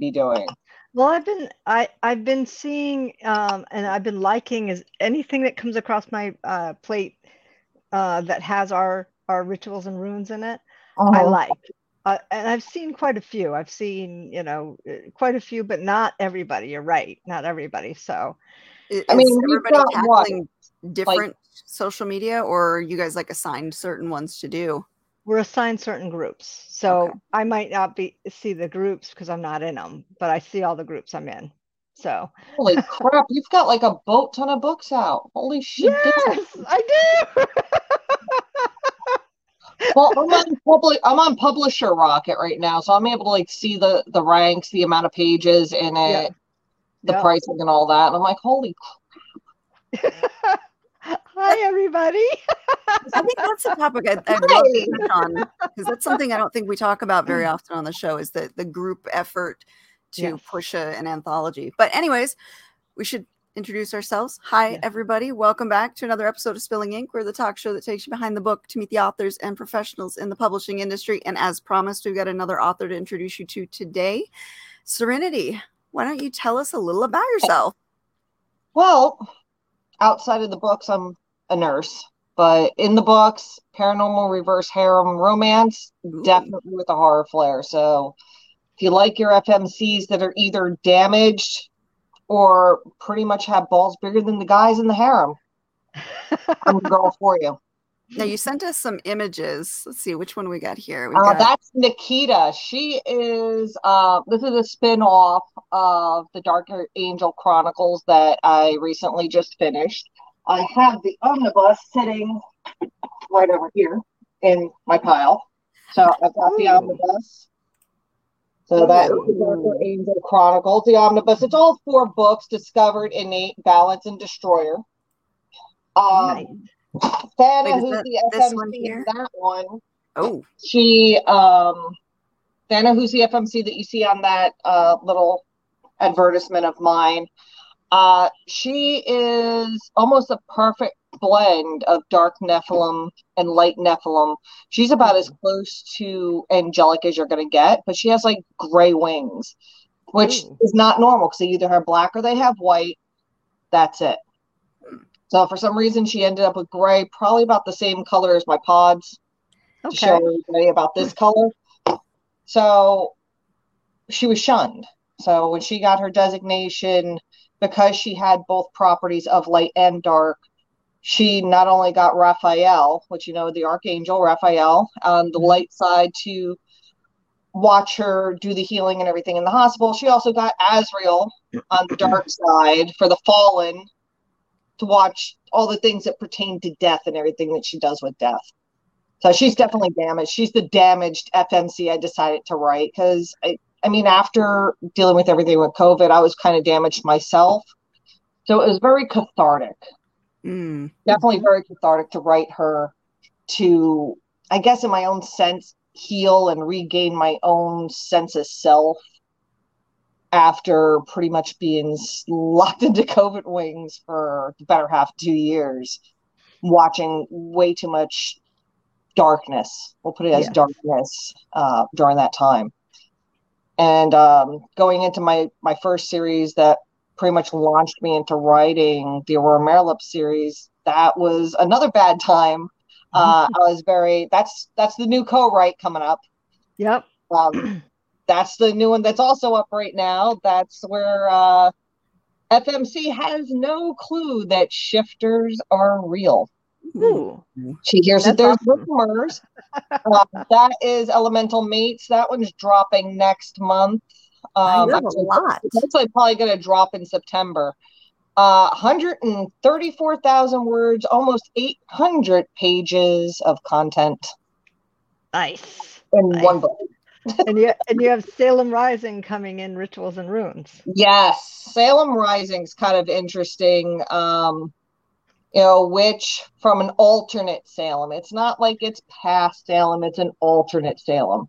be doing? Well, I've been I I've been seeing um, and I've been liking is anything that comes across my uh, plate uh, that has our our rituals and runes in it. Uh-huh. I like. Uh, and I've seen quite a few. I've seen, you know, quite a few, but not everybody. You're right, not everybody. So, I I mean, mean, everybody got what? tackling different social media, or are you guys like assigned certain ones to do? We're assigned certain groups. So Okay. I might not be see the groups because I'm not in them, but I see all the groups I'm in. So Holy crap, you've got like a boat ton of books out. Holy shit. yes, I do. Well, I'm on public I'm on Publisher Rocket right now, so I'm able to like see the the ranks, the amount of pages in it, Yeah. the Yeah. pricing and all that. And I'm like, holy Hi everybody. I think that's a topic I'd, I'd love to touch on because that's something I don't think we talk about very mm. often on the show is the the group effort to Yes. push a, an anthology. But anyways, we should introduce ourselves. Hi Yeah. everybody, welcome back to another episode of Spilling Ink. We're the talk show that takes you behind the book to meet the authors and professionals in the publishing industry. And as promised, we've got another author to introduce you to today, Serenity. Why don't you tell us a little about yourself? Well, outside of the books, I'm a nurse, but in the books, paranormal reverse harem romance, Ooh. definitely with a horror flair. So if you like your FMCs that are either damaged or pretty much have balls bigger than the guys in the harem, I'm the girl for you. Now you sent us some images. Let's see which one we got here. We Uh, that's Nikita. She is uh this is a spin-off of the Dark Angel Chronicles that I recently just finished. I have the omnibus sitting right over here in my pile. So I've got the omnibus. So that is the Dark Angel Chronicles, the omnibus. It's all four books: Discovered, Innate, Balance, and Destroyer. Um, Nice. Thana, Wait, who's that the one FMC that one, oh she um Dana, who's the FMC that you see on that uh little advertisement of mine. Uh she is almost a perfect blend of dark Nephilim and light Nephilim. She's about as close to angelic as you're gonna get, but she has like gray wings, which Ooh. is not normal because they either have black or they have white. That's it. So for some reason she ended up with gray, probably about the same color as my pods okay. to show everybody about this color. So she was shunned. So when she got her designation, because she had both properties of light and dark, she not only got Raphael, which you know, the Archangel Raphael, on the Mhm. light side to watch her do the healing and everything in the hospital. She also got Azrael on the dark side for the fallen to watch all the things that pertain to death and everything that she does with death. So she's definitely damaged. She's the damaged FMC I decided to write because I, I mean, after dealing with everything with COVID, I was kind of damaged myself. So it was very cathartic. mm, Definitely very cathartic to write her to, I guess, in my own sense, heal and regain my own sense of self after pretty much being locked into COVID wings for the better half of two years, watching way too much darkness. We'll put it as Yes. darkness uh, during that time. And um, going into my my first series that pretty much launched me into writing the Aurora Merlip series, that was another bad time. Uh, I was very that's that's the new co-write coming up. Yep. Um, that's the new one that's also up right now. That's where uh, FMC has no clue that shifters are real. Ooh. She hears that there's That's rumors. um, that is Elemental Mates. That one's dropping next month. I Um, know a lot. it's actually probably going to drop in September. Uh, 134,000 words, almost 800 pages of content Nice. in Nice. one book. And you and you have Salem Rising coming in Rituals and Runes. Yes, Salem Rising's kind of interesting. Um, you know, which from an alternate Salem. It's not like it's past Salem, it's an alternate Salem.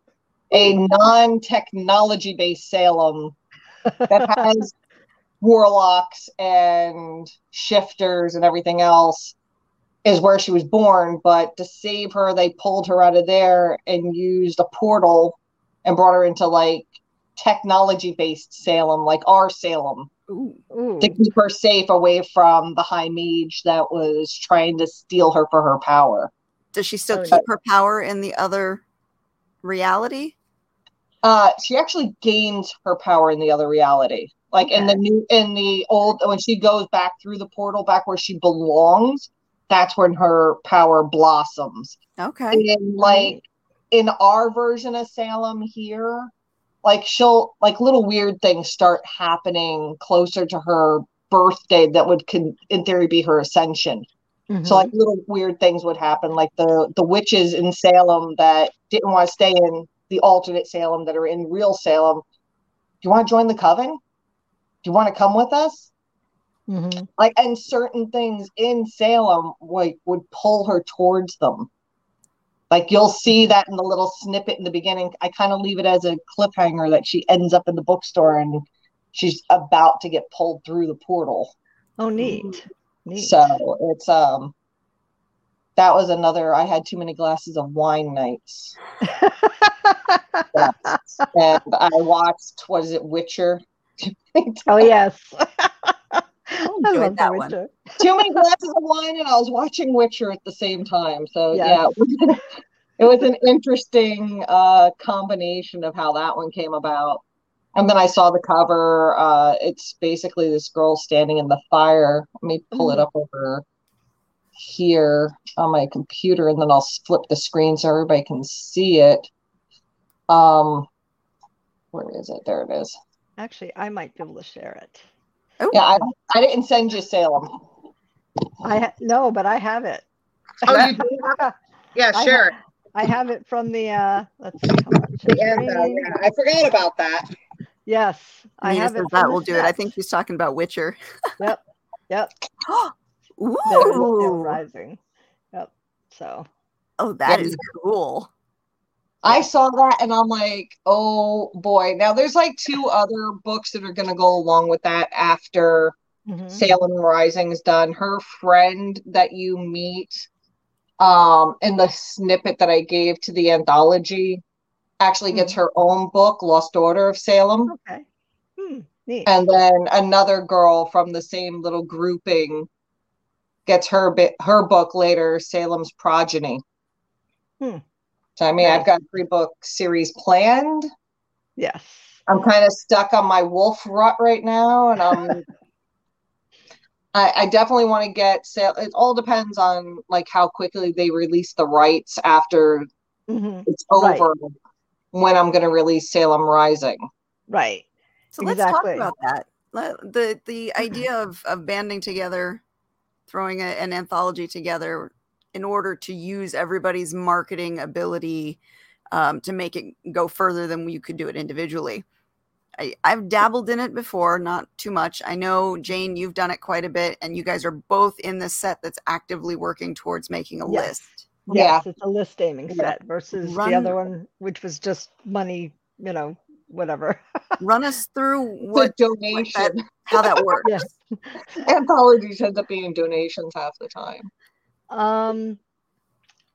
A non-technology based Salem that has warlocks and shifters and everything else is where she was born, but to save her, they pulled her out of there and used a portal and brought her into like technology based Salem, like our Salem, Ooh. Ooh. to keep her safe away from the High Mage that was trying to steal her for her power. Does she still Oh, keep her power in the other reality? Uh, she actually gains her power in the other reality. Like in the new, in the old, when she goes back through the portal, back where she belongs, that's when her power blossoms. Okay. in like in our version of Salem here, like she'll like little weird things start happening closer to her birthday that would can in theory be her ascension. Mhm. So like little weird things would happen, like the the witches in Salem that didn't want to stay in the alternate Salem that are in real Salem. Do you want to join the coven? Do you want to come with us? Mhm. Like and certain things in Salem like would pull her towards them. Like you'll see that in the little snippet in the beginning. I kind of leave it as a cliffhanger that she ends up in the bookstore and she's about to get pulled through the portal. oh, neat. Neat. So it's um that was another I had too many glasses of wine nights. And I watched what is it, Witcher? oh yes. I enjoyed love that one. Too many glasses of wine and I was watching Witcher at the same time. So Yes. yeah, it was an interesting uh, combination of how that one came about. And then I saw the cover. Uh, it's basically this girl standing in the fire. Let me pull it Mm. up over here on my computer, and then I'll flip the screen so everybody can see it. Um, where is it? There it is. Actually, I might be able to share it. Oh, Yeah, I, I didn't send you Salem. I ha- no, but I have it. Oh, you do have Yeah, I sure. I have it from the uh let's see how much The end, though, yeah. I forgot about that. Yes. I Nina have says it that will do it. I think she's talking about Witcher. Yep. Yep. Ooh. There is Rising. Yep. So Oh, that Yeah. is cool. I saw that and I'm like, oh boy. Now there's like two other books that are going to go along with that after mhm. Salem Rising is done. Her friend that you meet um in the snippet that I gave to the anthology actually gets her own book, Lost Daughter of Salem. okay. Hmm. And then another girl from the same little grouping gets her bit her book later, Salem's Progeny. Hmm. So I mean, Nice. I've got three book series planned. yes. I'm kind of stuck on my wolf rut right now, and I'm. I, I definitely want to get sale. It all depends on like how quickly they release the rights after Mhm. it's Right. over. When I'm going to release Salem Rising. Right. So let's Exactly. talk about that. The the idea of of banding together, throwing a, an anthology together in order to use everybody's marketing ability um, to make it go further than you could do it individually. I, I've dabbled in it before, not too much. I know Jane, you've done it quite a bit, and you guys are both in the set that's actively working towards making a Yes. list. Yes, it's a list aiming Yeah. set versus Run- the other one, which was just money, you know, whatever. Run us through The what donation how that works. Yes. anthologies ends up being donations half the time. Um,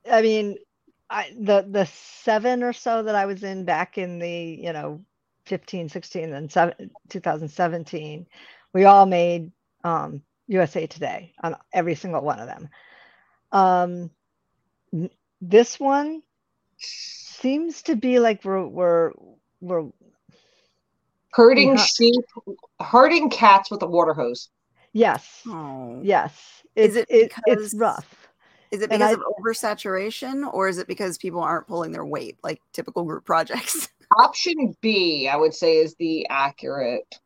I mean, I the the seven or so that I was in back in the you know 15, 16, and seven, 2017, we all made um, USA Today on every single one of them. Um, this one seems to be like we're we're we're Herding Yeah. sheep, herding cats with a water hose. yes Oh. yes Is it's it it, because- it's rough. Is it because I- of oversaturation or is it because people aren't pulling their weight like typical group projects? Option B, I would say, is the accurate,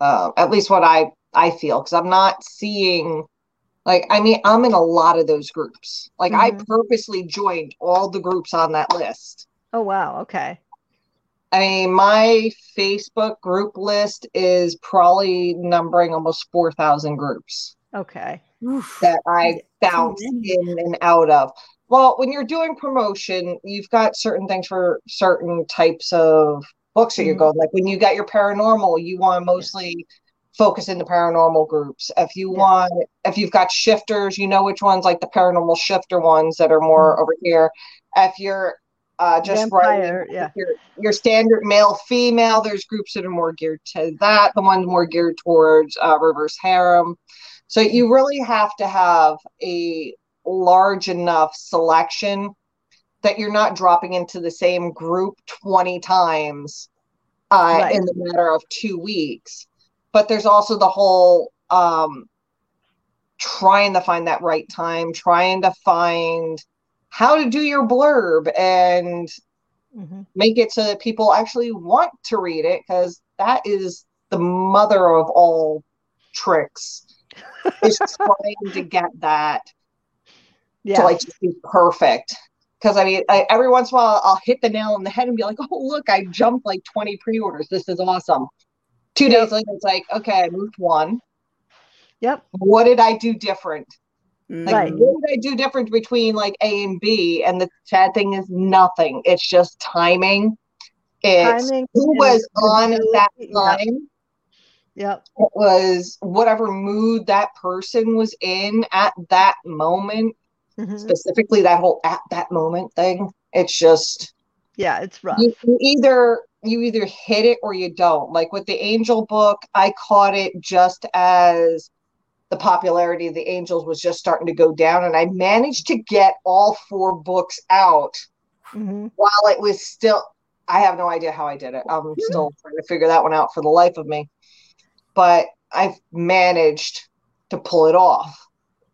uh, at least what I I feel, because I'm not seeing. Like, I mean, I'm in a lot of those groups. Like, I Mhm. purposely joined all the groups on that list. Oh wow, okay. I mean, my Facebook group list is probably numbering almost 4,000 groups Okay. That I bounce in and out of. Well, when you're doing promotion, you've got certain things for certain types of books that you're Mhm. going. Like when you got your paranormal, you want to mostly focus in the paranormal groups. If you want, if you've got shifters, you know which ones, like the paranormal shifter ones that are more over here. If you're uh, just Vampire, writing yeah. your, your standard male female. There's groups that are more geared to that. The ones more geared towards uh, reverse harem. So you really have to have a large enough selection that you're not dropping into the same group 20 times uh, Right. in the matter of two weeks. But there's also the whole um, trying to find that right time, trying to find how to do your blurb and Mhm. make it so that people actually want to read it because that is the mother of all tricks is trying to get that Yeah. to like just be perfect. Because i mean I, every once in a while i'll hit the nail on the head and be like oh look i jumped like 20 pre-orders. This is awesome. Two days later it's like okay i moved one. Yep. what did i do different? Like Right. what did i do different between like a and b? And the sad thing is nothing. It's just timing. It's Timing who was on at that time Yep. it was whatever mood that person was in at that moment Mhm. specifically that whole at that moment thing it's just Yeah, it's rough. you, you either you either hit it or you don't like with the angel book i caught it just as the popularity of the angels was just starting to go down and i managed to get all four books out Mhm. while it was still i have no idea how i did it i'm still trying to figure that one out for the life of me but i've managed to pull it off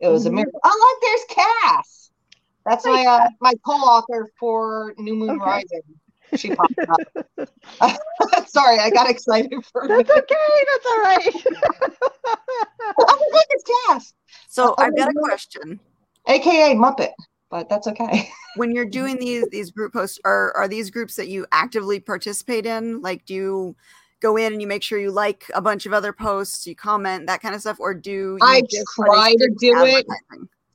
it was a Mhm. miracle oh look there's cass that's my uh, my co-author for new moon Okay. rising she popped up sorry i got excited for That's minute okay. That's all right. oh look it's cass So I've got a question. aka muppet but that's okay When you're doing these these group posts, are are these groups that you actively participate in? Like, do you go in and you make sure you like a bunch of other posts, you comment that kind of stuff, or do you I just- try to do it.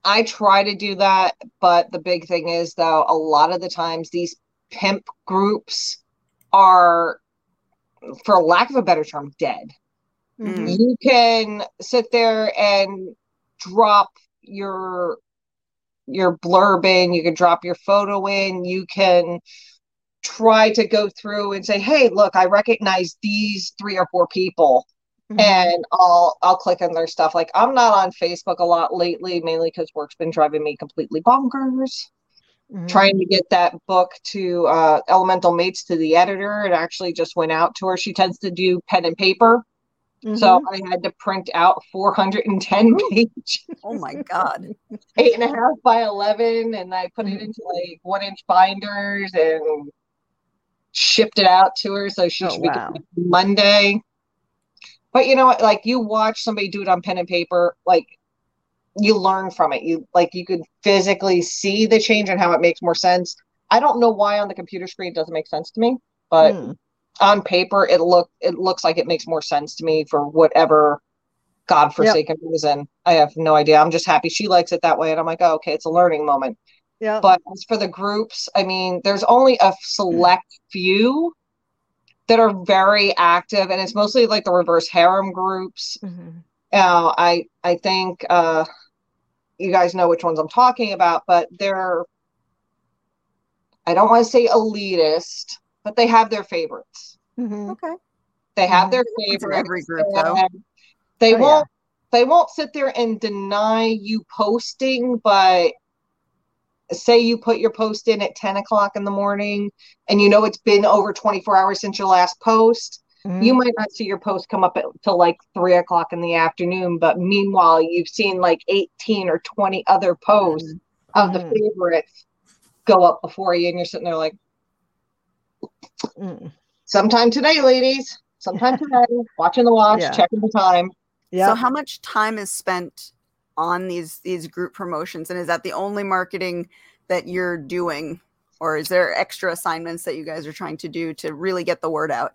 I try to do that, but the big thing is though, a lot of the times these pimp groups are, for lack of a better term, dead. Mhm. You can sit there and drop your your blurb in, you can drop your photo in, you can try to go through and say, "Hey, look, I recognize these three or four people." Mhm. and I'll I'll click on their stuff. Like I'm not on Facebook a lot lately, mainly because work's been driving me completely bonkers. Mhm. Trying to get that book to uh, Elemental Mates to the editor. It actually just went out to her. She tends to do pen and paper, so Mhm. I had to print out 410 page, Oh my god! eight and a half by 11, and I put it Mhm. into like one inch binders and shipped it out to her. So she Oh, should be wow. getting it Monday. But you know what? Like you watch somebody do it on pen and paper, like you learn from it. You like you could physically see the change and how it makes more sense. I don't know why on the computer screen it doesn't make sense to me, but Mm. on paper it look it looks like it makes more sense to me for whatever godforsaken reason. I have no idea. I'm just happy she likes it that way, and I'm like, oh, okay, it's a learning moment. Yep. But as for the groups, I mean, there's only a select few that are very active, and it's mostly like the reverse harem groups. Mhm. Uh, I I think uh, you guys know which ones I'm talking about, but they're I don't want to say elitist, but they have their favorites. Mhm. Okay, They have Mhm. their It's in favorites. every group, though. They Oh, won't they won't sit there and deny you posting, but say you put your post in at 10 o'clock in the morning and you know it's been over 24 hours since your last post you Mhm. might not see your post come up until like three o'clock in the afternoon but meanwhile you've seen like 18 or 20 other posts of the Mhm. favorites go up before you and you're sitting there like Mm. sometime today ladies sometime today watching the watch Yeah. checking the time Yep. So how much time is spent on these these group promotions and is that the only marketing that you're doing or is there extra assignments that you guys are trying to do to really get the word out?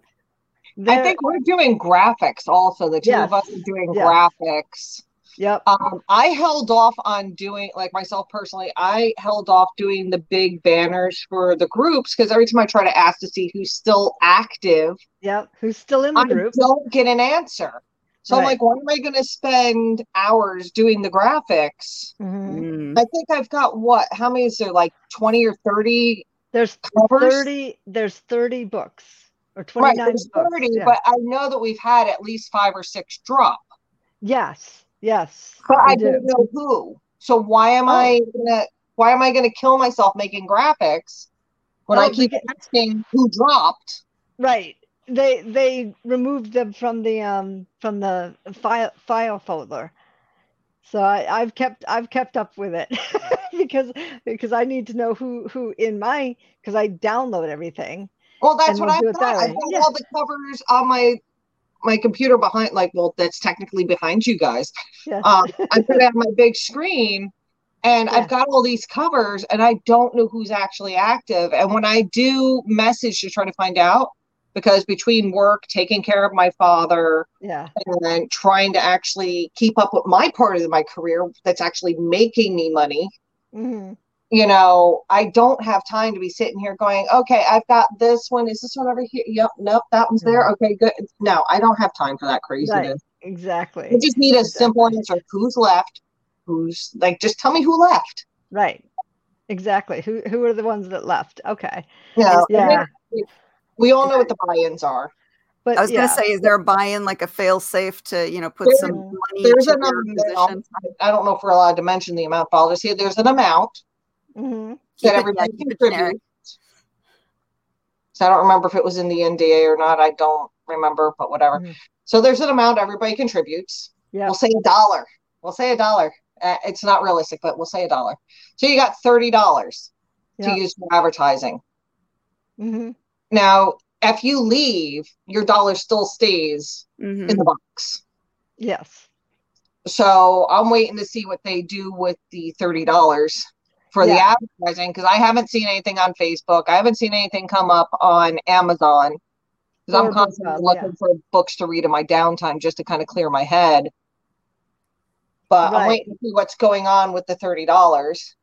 I think we're doing graphics also. The two of us are doing Yes. graphics. Yep. Um, I held off on doing, like myself personally, I held off doing the big banners for the groups because every time I try to ask to see who's still active, Yep. Who's still in the I group? don't get an answer. So I'm like, why am I going to spend hours doing the graphics? Mhm. Mm. I think I've got what? How many is there? Like 20 or 30 There's covers? 30 there's 30 books or Right, 29 there's books. 30, yeah. but I know that we've had at least five or six drop, yes, yes. but I do. don't know who. So why am Oh. I gonna why am I gonna kill myself making graphics when I Oh, keep because- asking who dropped? Right. They they removed them from the um from the file file folder. So I, I've kept I've kept up with it because because I need to know who who in my because I download everything. Well, that's what we'll I've got. that I've way. got Yeah. all the covers on my my computer behind like well that's technically behind you guys. Yeah. Um I put it on my big screen and Yeah. I've got all these covers and I don't know who's actually active. And when I do message to try to find out, because between work, taking care of my father, yeah. and then trying to actually keep up with my part of my career that's actually making me money, hmm you know, I don't have time to be sitting here going, okay, I've got this one. Is this one over here? Yep, nope, that one's there. Okay, good. No, I don't have time for that craziness. Right. Exactly. I just need a simple answer. Who's left? Who's like just tell me who left. Right. Exactly. Who who are the ones that left? Okay. Know, Yeah. We all know what the buy-ins are. But I was yeah. gonna say, is there a buy-in like a fail-safe to you know put There- some money There's to an amount. position? I I don't know if we're allowed to mention the amount, but I'll just say there's an amount Mhm. That everybody yeah, contributes. So I don't remember if it was in the NDA or not. I don't remember, but whatever. Mhm. So there's an amount everybody contributes. Yeah. We'll say a dollar. We'll say a dollar. Uh, it's not realistic, but we'll say a dollar. So you got thirty dollars to use for advertising. Mhm. Now, if you leave, your dollar still stays Mhm. in the box. Yes. So I'm waiting to see what they do with the thirty dollars for the advertising because I haven't seen anything on Facebook. I haven't seen anything come up on Amazon because I'm constantly looking yeah. for books to read in my downtime just to kind of clear my head. But I'm waiting to see what's going on with the thirty dollars.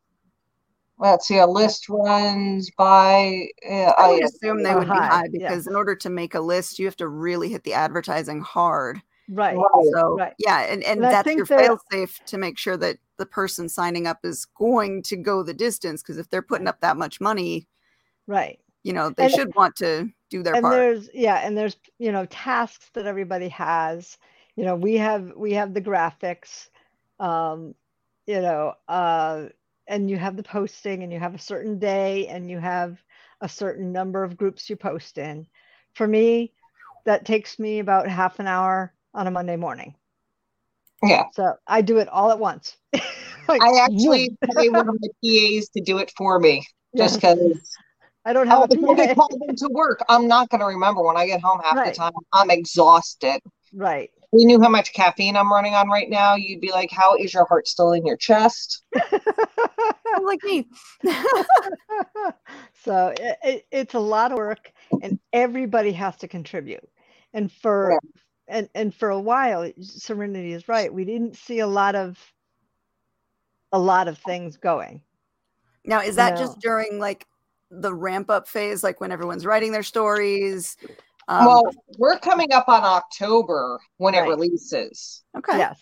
Let's see, a list runs by. Yeah, I would yeah. assume they would be high, high yeah. because in order to make a list, you have to really hit the advertising hard. Right. Right. So Right. yeah, and, and And that's your that- fail safe to make sure that the person signing up is going to go the distance. Because if they're putting up that much money, Right. you know, they And- should want to do their and part. there's yeah and there's you know tasks that everybody has you know we have we have the graphics um you know uh and you have the posting and you have a certain day and you have a certain number of groups you post in for me that takes me about half an hour on a monday morning Yeah. so i do it all at once Like, I actually pay one of my PAs to do it for me just because i don't have Oh, a before they PA. called into work, I'm not going to remember when I get home half Right. the time. I'm exhausted. right If you knew how much caffeine I'm running on right now, you'd be like, How is your heart still in your chest? Like me. so it, it, it's a lot of work and everybody has to contribute and for and and for a while serenity is right we didn't see a lot of a lot of things going now, is that No. just during like the ramp up phase, like when everyone's writing their stories? Um, well, we're coming up on October when Right. it releases. okay. yes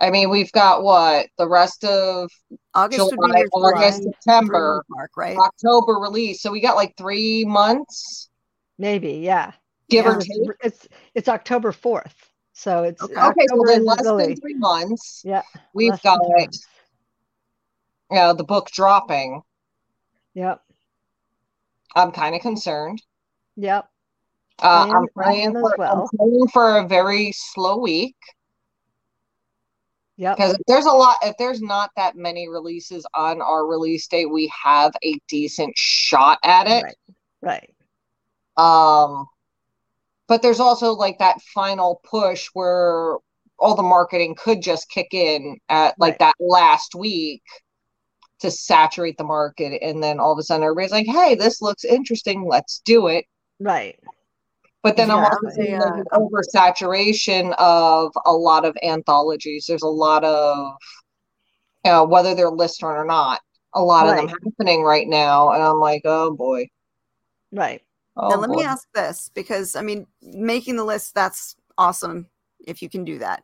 I mean, we've got what the rest of August would July, be your August, three- September, mark, right? October release. So we got like three months, maybe yeah give or take. it's it's october 4th so it's Okay. Okay, so October then isn't less really- than three months. yeah We've got two months. you know, the book dropping. yep I'm kind of concerned. yep Uh, I'm praying for well. I'm praying for a very slow week Yeah. because if there's a lot, if there's not that many releases on our release date, we have a decent shot at it. right right Um, but there's also like that final push where all the marketing could just kick in at like Right. that last week to saturate the market, and then all of a sudden everybody's like, "Hey, this looks interesting. Let's do it." right But then I'm Yeah, also seeing like an oversaturation of a lot of anthologies. There's a lot of, you know, whether they're listed or not, a lot of them happening right now. And I'm like, oh boy. right Oh now let boy. me ask this because I mean, making the list that's awesome if you can do that.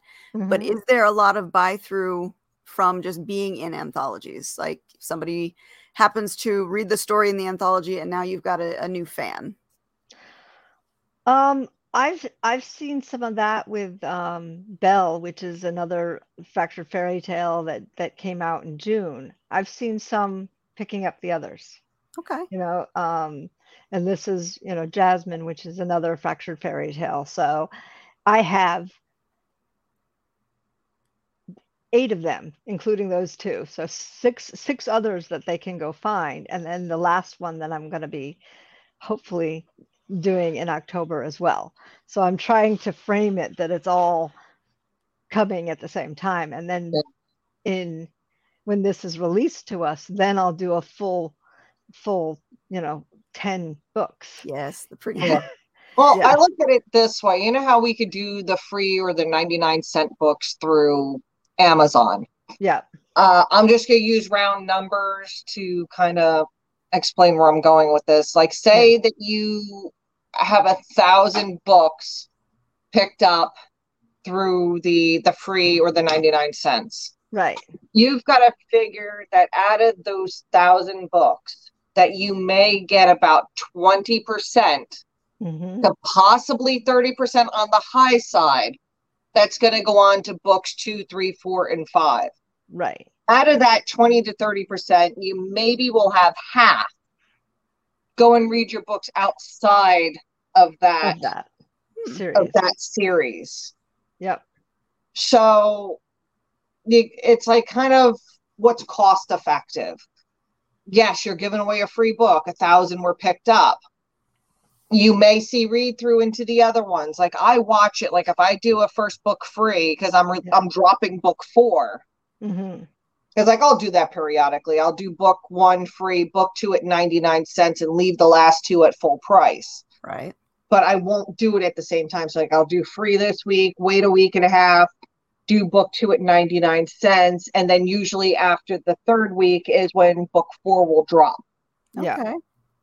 But Mhm. is there a lot of buy through from just being in anthologies? Like somebody happens to read the story in the anthology and now you've got a, a new fan? Um, I've I've seen some of that with um, Belle, which is another fractured fairy tale that that came out in June. I've seen some picking up the others. Okay. You know, um, and this is you know Jasmine, which is another fractured fairy tale. So I have eight of them, including those two. So six six others that they can go find, and then the last one that I'm going to be hopefully doing in October as well. So I'm trying to frame it that it's all coming at the same time, and then in when this is released to us, then I'll do a full full you know 10 books. Yes, the pretty Yeah. Well, Yeah. I look at it this way. You know how we could do the free or the 99 cent books through Amazon? Yeah. Uh, I'm just going to use round numbers to kind of explain where I'm going with this. Like, say that you have a thousand books picked up through the the free or the 99 cents. Right. You've got to figure that out of those thousand books, that you may get about 20% hmm to possibly 30% on the high side that's going to go on to books two, three, four, and five. Right. Out of that 20 to 30%, you maybe will have half go and read your books outside of that Of that series. of that series. Yep. So it's like kind of what's cost effective. Yes, you're giving away a free book, a thousand were picked up. You may see read through into the other ones. Like I watch it, like if I do a first book free because I'm re- Yeah. I'm dropping book four. hmm Because like I'll do that periodically. I'll do book one free, book two at 99 cents, and leave the last two at full price right. but I won't do it at the same time. So like I'll do free this week, wait a week and a half, do book two at 99 cents, and then usually after the third week is when book four will drop. Yeah.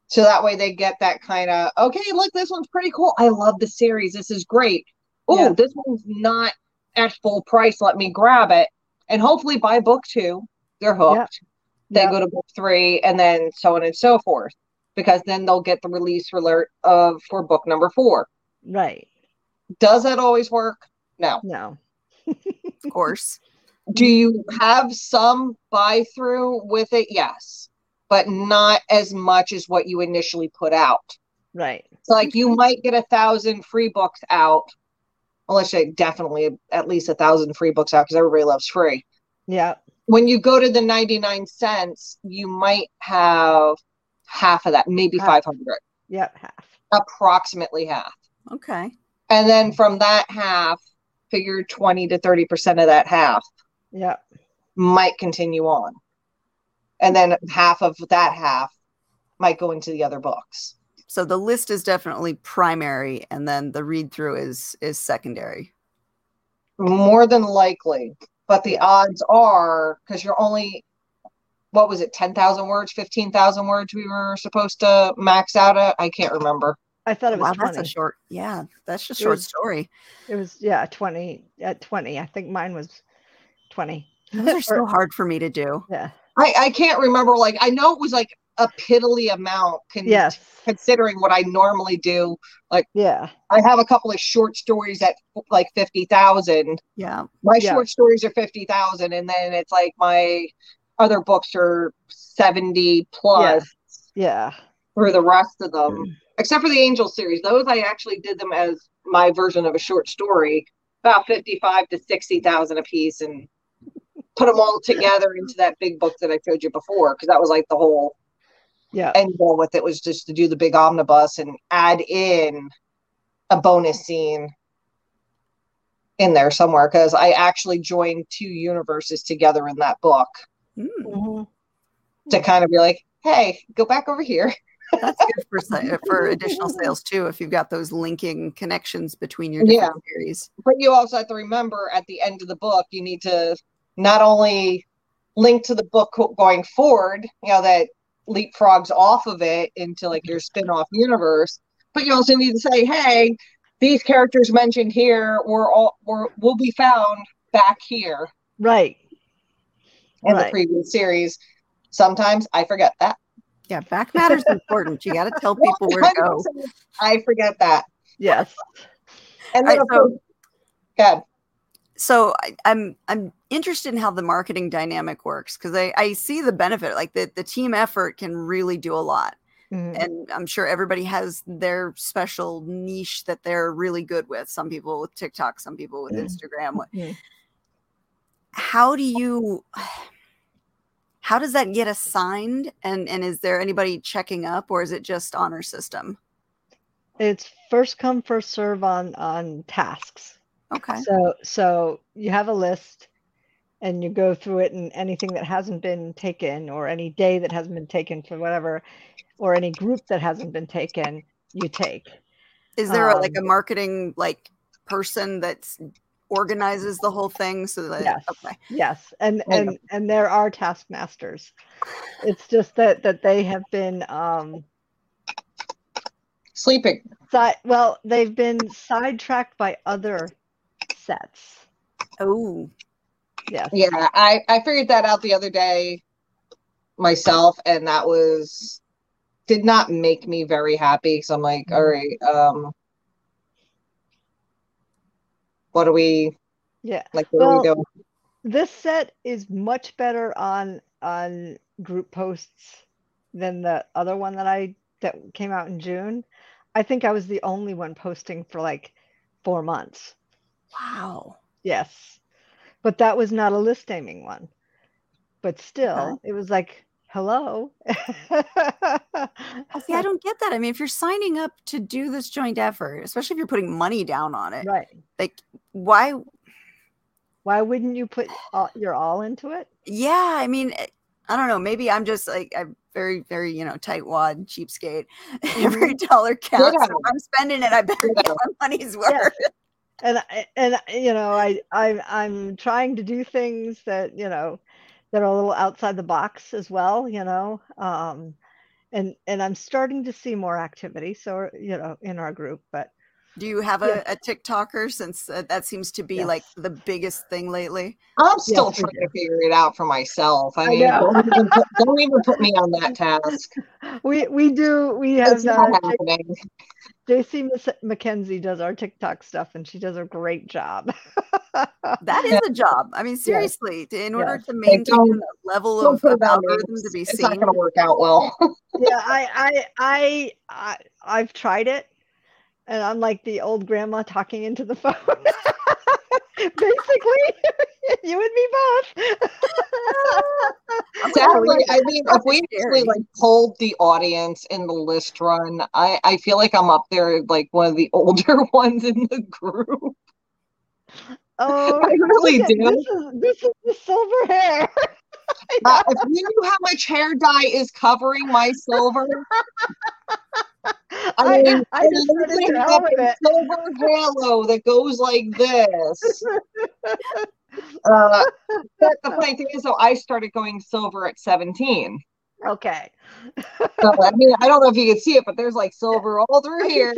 So that way they get that kind of okay, look, this one's pretty cool. I love the series. This is great. Oh, Yeah. this one's not at full price. Let me grab it. And hopefully by book two, they're hooked. They Yeah. go to book three and then so on and so forth. Because then they'll get the release alert of for book number four. Right. Does that always work? No. No. Of course. Do you have some buy through with it? Yes, but not as much as what you initially put out. Right. So, like, you might get a thousand free books out. Well, let's say definitely at least a thousand free books out because everybody loves free. Yeah. When you go to the 99 cents, you might have half of that, maybe Half. 500, Yep. Half. approximately half. Okay. And then from that half, figure 20 to 30% of that half. Yep. might continue on. And then half of that half might go into the other books. So the list is definitely primary, and then the read through is is secondary. More than likely. But the odds are because you're only, what was it, 10,000 words, 15,000 words we were supposed to max out at? I can't remember. I thought it was Wow, 20. that's a short. Yeah, that's just It short was- story. It was yeah, 20 at 20. I think mine was 20. Those are so Or- hard for me to do. Yeah. I, I can't remember. Like, I know it was like a piddly amount con- Yes. considering what I normally do. Like, yeah. I have a couple of short stories at like 50,000. Yeah. my Yeah. short stories are 50,000 and then it's like my other books are 70 plus Yeah. for the rest of Mm. them except for the angel series those i actually did them as my version of a short story about 55 to 60,000 a piece and put them all together into that big book that i showed you before because that was like the whole Yeah. end goal with it was just to do the big omnibus and add in a bonus scene in there somewhere because I actually joined two universes together in that book Mm, Mhm. to kind of be like, hey, go back over here. that's good for for additional sales too. If you've got those linking connections between your different series. But you also have to remember at the end of the book, you need to not only link to the book going forward, you know, that leapfrogs off of it into like your spin off universe, but you also need to say, hey, these characters mentioned here were all were will be found back here Right. In the previous series. Sometimes I forget that. Yeah, back matter's important. You got to tell people where to go. I forget that. Yes. And then, right, so- God, so I, I'm I'm interested in how the marketing dynamic works because I, I see the benefit. Like the, the team effort can really do a lot. Mhm. And I'm sure everybody has their special niche that they're really good with. Some people with TikTok, some people with Mhm. Instagram. Mhm. How do you how does that get assigned? And and is there anybody checking up or is it just honor system? It's first come, first serve on on tasks. Okay. So so you have a list and you go through it and anything that hasn't been taken or any day that hasn't been taken for whatever or any group that hasn't been taken, you take. Is there a, like a Um, marketing like person that's organizes the whole thing so that Yes. okay. Yes. And There you and and there are taskmasters. It's just that that they have been um sleeping. side well, they've been sidetracked by other sets. Oh, Yes. Yeah, I I figured that out the other day myself, and that was did not make me very happy. So I'm like, all right, um, what do we Yeah. like? Where Well, do we go? This set is much better on on group posts than the other one that I that came out in June. I think I was the only one posting for like four months. wow. Yes. But that was not a list naming one. But still, it was like, hello. See, I don't get that. I mean, if you're signing up to do this joint effort, especially if you're putting money down on it, right. like why? Why wouldn't you put all, your all into it? Yeah, I mean, eh, I don't know. Maybe I'm just like I'm very, very, you know, tightwad, cheapskate. Every dollar counts. Yeah. If I'm spending it. I better Yeah. get my money's worth. Yes. and I- and you know I I I'm trying to do things that you know that are a little outside the box as well you know um and and I'm starting to see more activity so you know in our group but Do you have a, Yeah. a TikToker since uh, that seems to be like the biggest thing lately? I'm still Yes, trying to figure it out for myself. I I mean, know. don't even, put, don't even put me on that task. we we do we have It's not uh, happening. JC McKenzie does our TikTok stuff and she does a great job That is a job. I mean, seriously, to, in order Yes. to maintain don't- level of, put of it on me. algorithm to be It's seen. not going to work out well. yeah I, I i i i've tried it and i'm like the old grandma talking into the phone basically you and me both Sadly, I mean, if we Scary. actually like polled the audience in the list run, I I feel like I'm up there like one of the older ones in the group. oh I really at- do. this is this is the silver hair Uh, if you knew how much hair dye is covering my silver, I I, mean, I just to have a it. silver halo that goes like this. Uh, but the funny thing is, though, I started going silver at 17. Okay. So, I mean, I don't know if you can see it, but there's like silver all through here.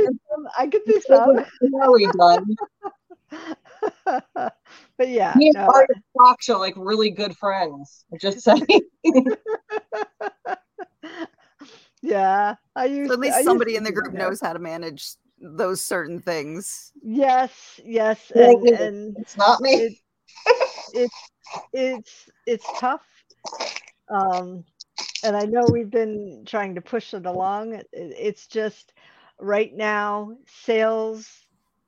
I can see some. Very done. but yeah, Me and no, Art and Fox are like really good friends. Just saying. yeah. I used So at least I somebody in the group that. knows how to manage those certain things. Yes, yes, and and It's not me. it, it's it's it's tough. Um, and I know we've been trying to push it along. It, it- it's just right now sales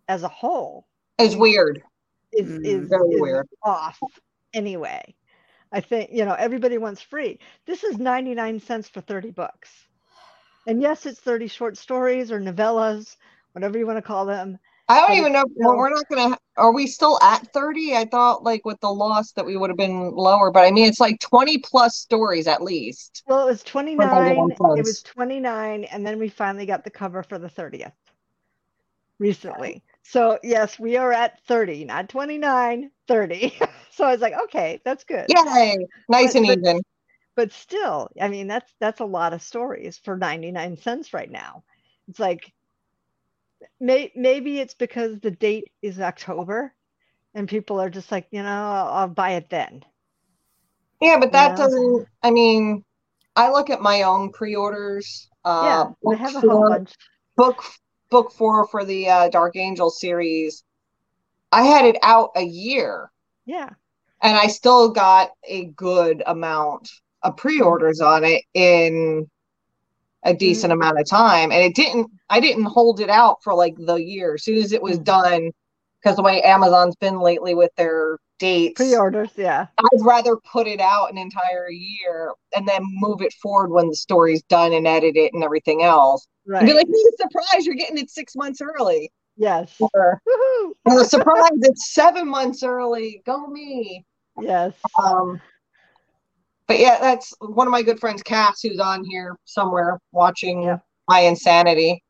as a whole It's weird. is Mm, is, very is weird. off anyway. I think you know everybody wants free. This is 99 cents for 30 books. And yes, it's 30 short stories or novellas, whatever you want to call them. I don't But even know. Well, we're not gonna. Are we still at 30? I thought like with the loss that we would have been lower, but I mean it's like 20 plus stories at least. Well, it was 29. It was 29, and then we finally got the cover for the 30th recently. So, yes, we are at 30, not 29, 30. so I was like, okay, that's good. Yay! Nice But- and but- even. But still, I mean, that's that's a lot of stories for 99 cents right now. It's like may, maybe it's because the date is October and people are just like, you know, I'll, I'll buy it then. Yeah, but that Yeah. doesn't. I mean, I look at my own pre-orders. Uh, yeah, I have a whole four- bunch. book book four for the uh, Dark Angel series. I had it out a year, Yeah. and I still got a good amount of pre-orders on it in a decent amount of time. And it didn't. I didn't hold it out for like the year. As soon as it was Mhm. done, because the way Amazon's been lately with their dates, Pre-orders, yeah. I'd rather put it out an entire year and then move it forward when the story's done and edit it and everything else. Right. And be like, hey, surprise, you're getting it six months early. yes. Or, or surprise, it's seven months early. Go me. Yes. Um, but yeah, that's one of my good friends, Cass, who's on here somewhere watching Yeah. my insanity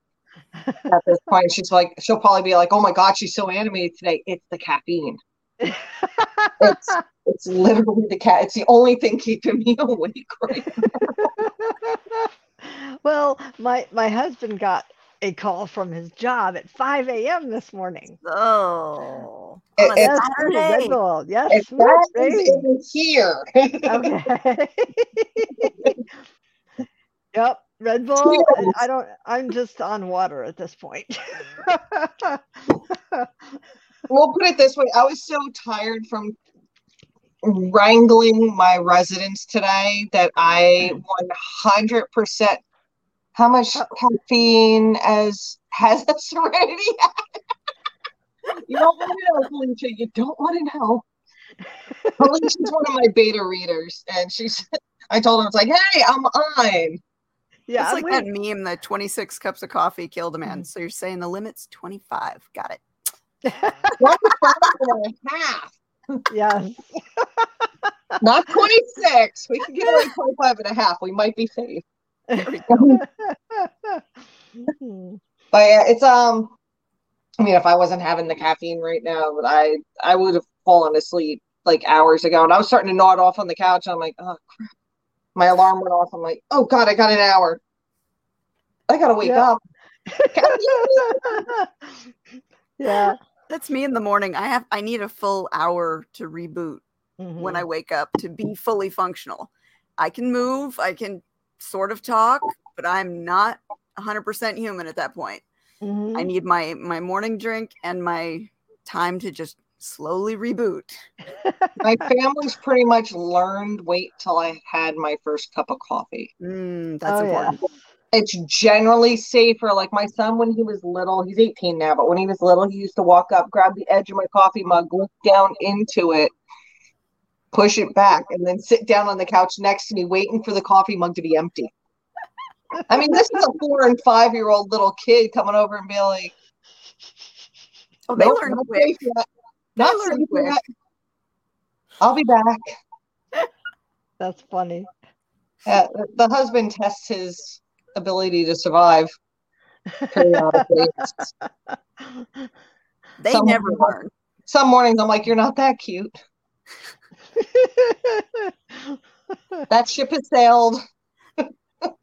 at this point. She's like, she'll probably be like, oh my God, she's so animated today. It's the caffeine. It's it's literally the cat. It's the only thing keeping me awake right well, my my husband got a call from his job at 5 a.m. this morning. Oh, It- on it's- Yes, for the Red Saturday. Bull. Yes, If woo, that baby. is in here. okay. yep, Red Bull. I don't. I'm just on water at this point. we'll put it this way i was so tired from wrangling my residents today that i mm. 100% how much caffeine as has a serenity you don't want to know felicia you don't want to know felicia's one of my beta readers and she's i told her it's like hey i'm on yeah, it's I'm like with- that meme that 26 cups of coffee killed a man. Mm-hmm. So you're saying the limit's 25. Got it. One five and a half yes. not 26 we can get away 25 and a half we might be safe. But yeah, it's um I mean if I wasn't having the caffeine right now, but I I would have fallen asleep like hours ago and I was starting to nod off on the couch. I'm like, oh crap. My alarm went off. I'm like, oh god, I got an hour. I gotta wake Yeah. up. Yeah. That's me in the morning. I have I need a full hour to reboot when I wake up to be fully functional. I can move, I can sort of talk, but I'm not 100% human at that point. Mhm. I need my my morning drink and my time to just slowly reboot. my family's pretty much learned wait till I had my first cup of coffee. Mm, that's oh, yeah. important. it's generally safer. Like my son, when he was little, he's 18 now, but when he was little, he used to walk up, grab the edge of my coffee mug, look down into it, push it back, and then sit down on the couch next to me, waiting for the coffee mug to be empty. I mean, this is a four and five year old little kid coming over and be like, Oh, they "Nope, learn not quick. safe yet. Not learn safe quick. yet. I'll be back. That's funny. Uh, the husband tests his ability to survive periodically. They Some- never learn. Some mornings I'm like, you're not that cute. That ship has sailed.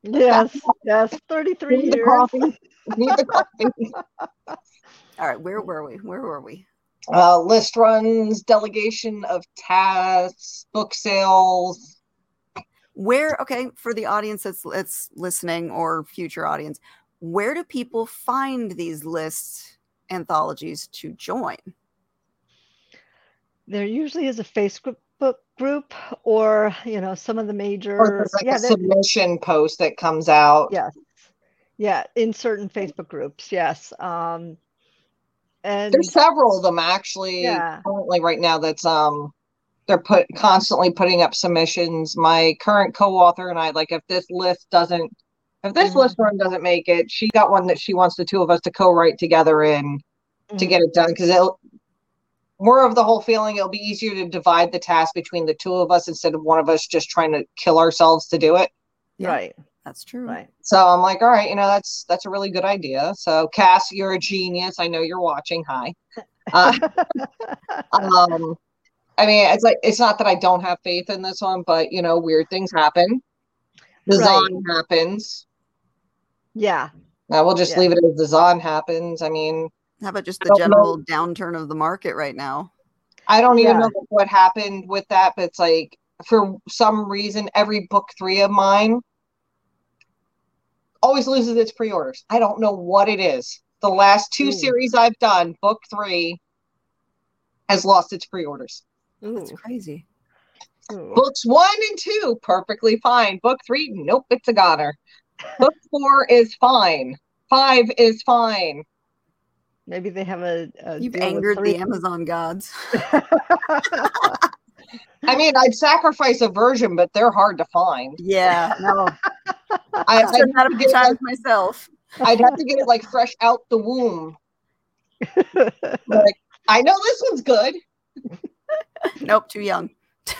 Yes, yes, 33 Need the years. coffee. Need the coffee. All right, where were we? Where were we? Uh, list runs, delegation of tasks, book sales. Where okay, for the audience that's that's listening or future audience, where do people find these lists anthologies to join? There usually is a Facebook group or, you know, some of the major. Or like yeah, a submission post that comes out. yes. Yeah, in certain Facebook groups, yes. Um, and There's several of them actually Yeah. currently right now that's um they're put constantly putting up submissions. My current co-author and I like if this list doesn't if this Mhm. list run doesn't make it, she got one that she wants the two of us to co-write together in to Mhm. get it done because it'll more of the whole feeling it'll be easier to divide the task between the two of us instead of one of us just trying to kill ourselves to do it. Yeah. right, That's true. right. So I'm like, all right, you know, that's that's a really good idea. So Cass, you're a genius. I know you're watching. Hi. Uh, um, I mean, it's like it's not that I don't have faith in this one, but you know, weird things happen. Design happens. yeah, Now we'll just Yeah. leave it as design happens. I mean, How about just the don't know. general downturn of the market right now? I don't even Yeah. know what happened with that, but it's like for some reason, every book three of mine always loses its pre-orders. I don't know what it is. The last two Ooh. series I've done, book three, has lost its pre-orders. That's crazy. ooh. Books one and two, perfectly fine. Book three, nope, it's a goner. Book four is fine. Five is fine. Maybe they have a. a You've angered the Amazon gods. I mean, I'd sacrifice a version, but they're hard to find. Yeah, no, I, I've I'd, said that have a to few get, times myself. I'd have to get it like fresh out the womb. Like, I know this one's good. Nope, too young.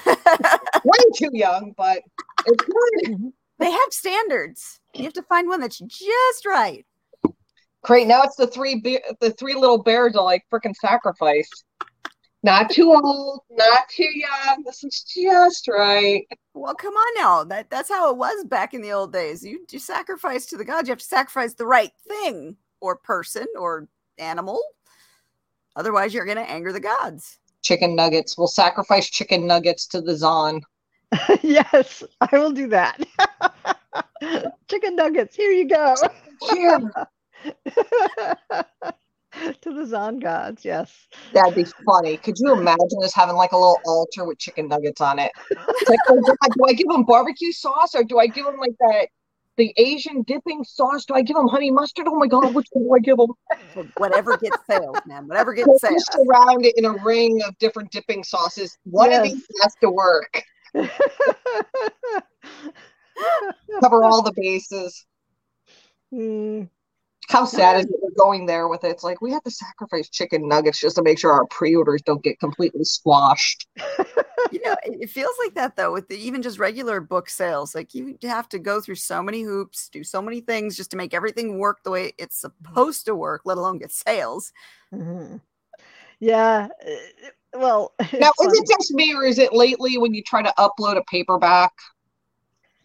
Way too young, but it's good. Mm-hmm. they have standards. You have to find one that's just right. Great. Now it's the three be- the three little bears are like freaking sacrifice. Not too old, not too young. This is just right. Well, come on now. That that's how it was back in the old days. You you sacrifice to the gods. You have to sacrifice the right thing or person or animal. Otherwise, you're going to anger the gods. Chicken nuggets. We'll sacrifice chicken nuggets to the Zon. yes, I will do that. Chicken nuggets, here you go. Here. to the Zon gods, yes. That'd be funny. Could you imagine us having like a little altar with chicken nuggets on it? It's like, oh, God, do I give them barbecue sauce or do I give them like that the Asian dipping sauce? Do I give them honey mustard? Oh my God, which one do I give them? Whatever gets sales, man. Whatever gets We'll sales. just surround it in a ring of different dipping sauces. One of these has to work. Cover all the bases. Hmm, How sad is it we're going there with it? It's like we have to sacrifice chicken nuggets just to make sure our pre-orders don't get completely squashed. you know, it, it feels like that though, with the, even just regular book sales. Like you have to go through so many hoops, do so many things just to make everything work the way it's supposed to work, let alone get sales. mhm. Yeah. uh, Well, Now, it's is it just me or is it lately when you try to upload a paperback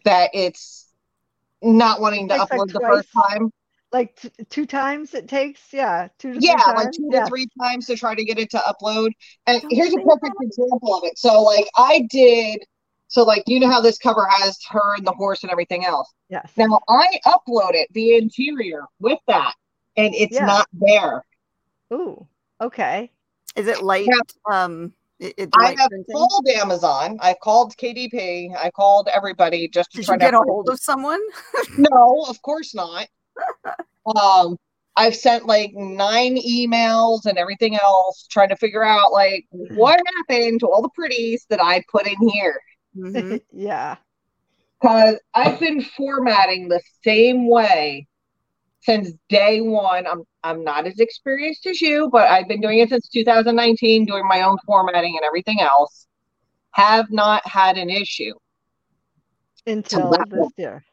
that it's not wanting to like, upload the first time? Like t- two times it takes? Yeah, two to Yeah, three like times. two to three times to try to get it to upload. And Don't here's a say perfect example of it. So, like, I did. So, like, you know how this cover has her and the horse and everything else. Yes. Now, I uploaded the interior with that, and it's Yeah. not there. Ooh. Okay. Is it light? Um, it, it's I light have printing? called Amazon. I called KDP. I called everybody just to Did try you to get a hold of someone? No, of course not. Um, I've sent like nine emails and everything else trying to figure out like what happened to all the pretties that I put in here. Mhm. yeah. Because I've been formatting the same way since day one. I'm I'm not as experienced as you, but I've been doing it since 2019, doing my own formatting and everything else. Have not had an issue Until this one. year.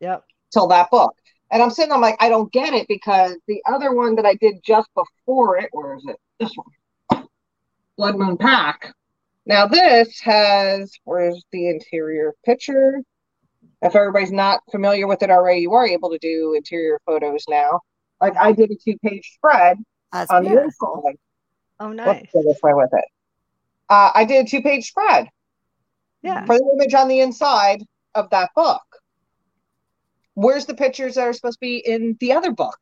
Yep. till that book. And I'm sitting, I'm like, I don't get it because the other one that I did just before it, where is it? This one, Blood Moon Pack. Now this has, where's the interior picture? If everybody's not familiar with it already, you are able to do interior photos now. Like I did a two-page spread That's on the beautiful. inside. Oh, Let's nice. go this way with it. Uh, I did a two-page spread Yeah. for the image on the inside of that book. Where's the pictures that are supposed to be in the other book?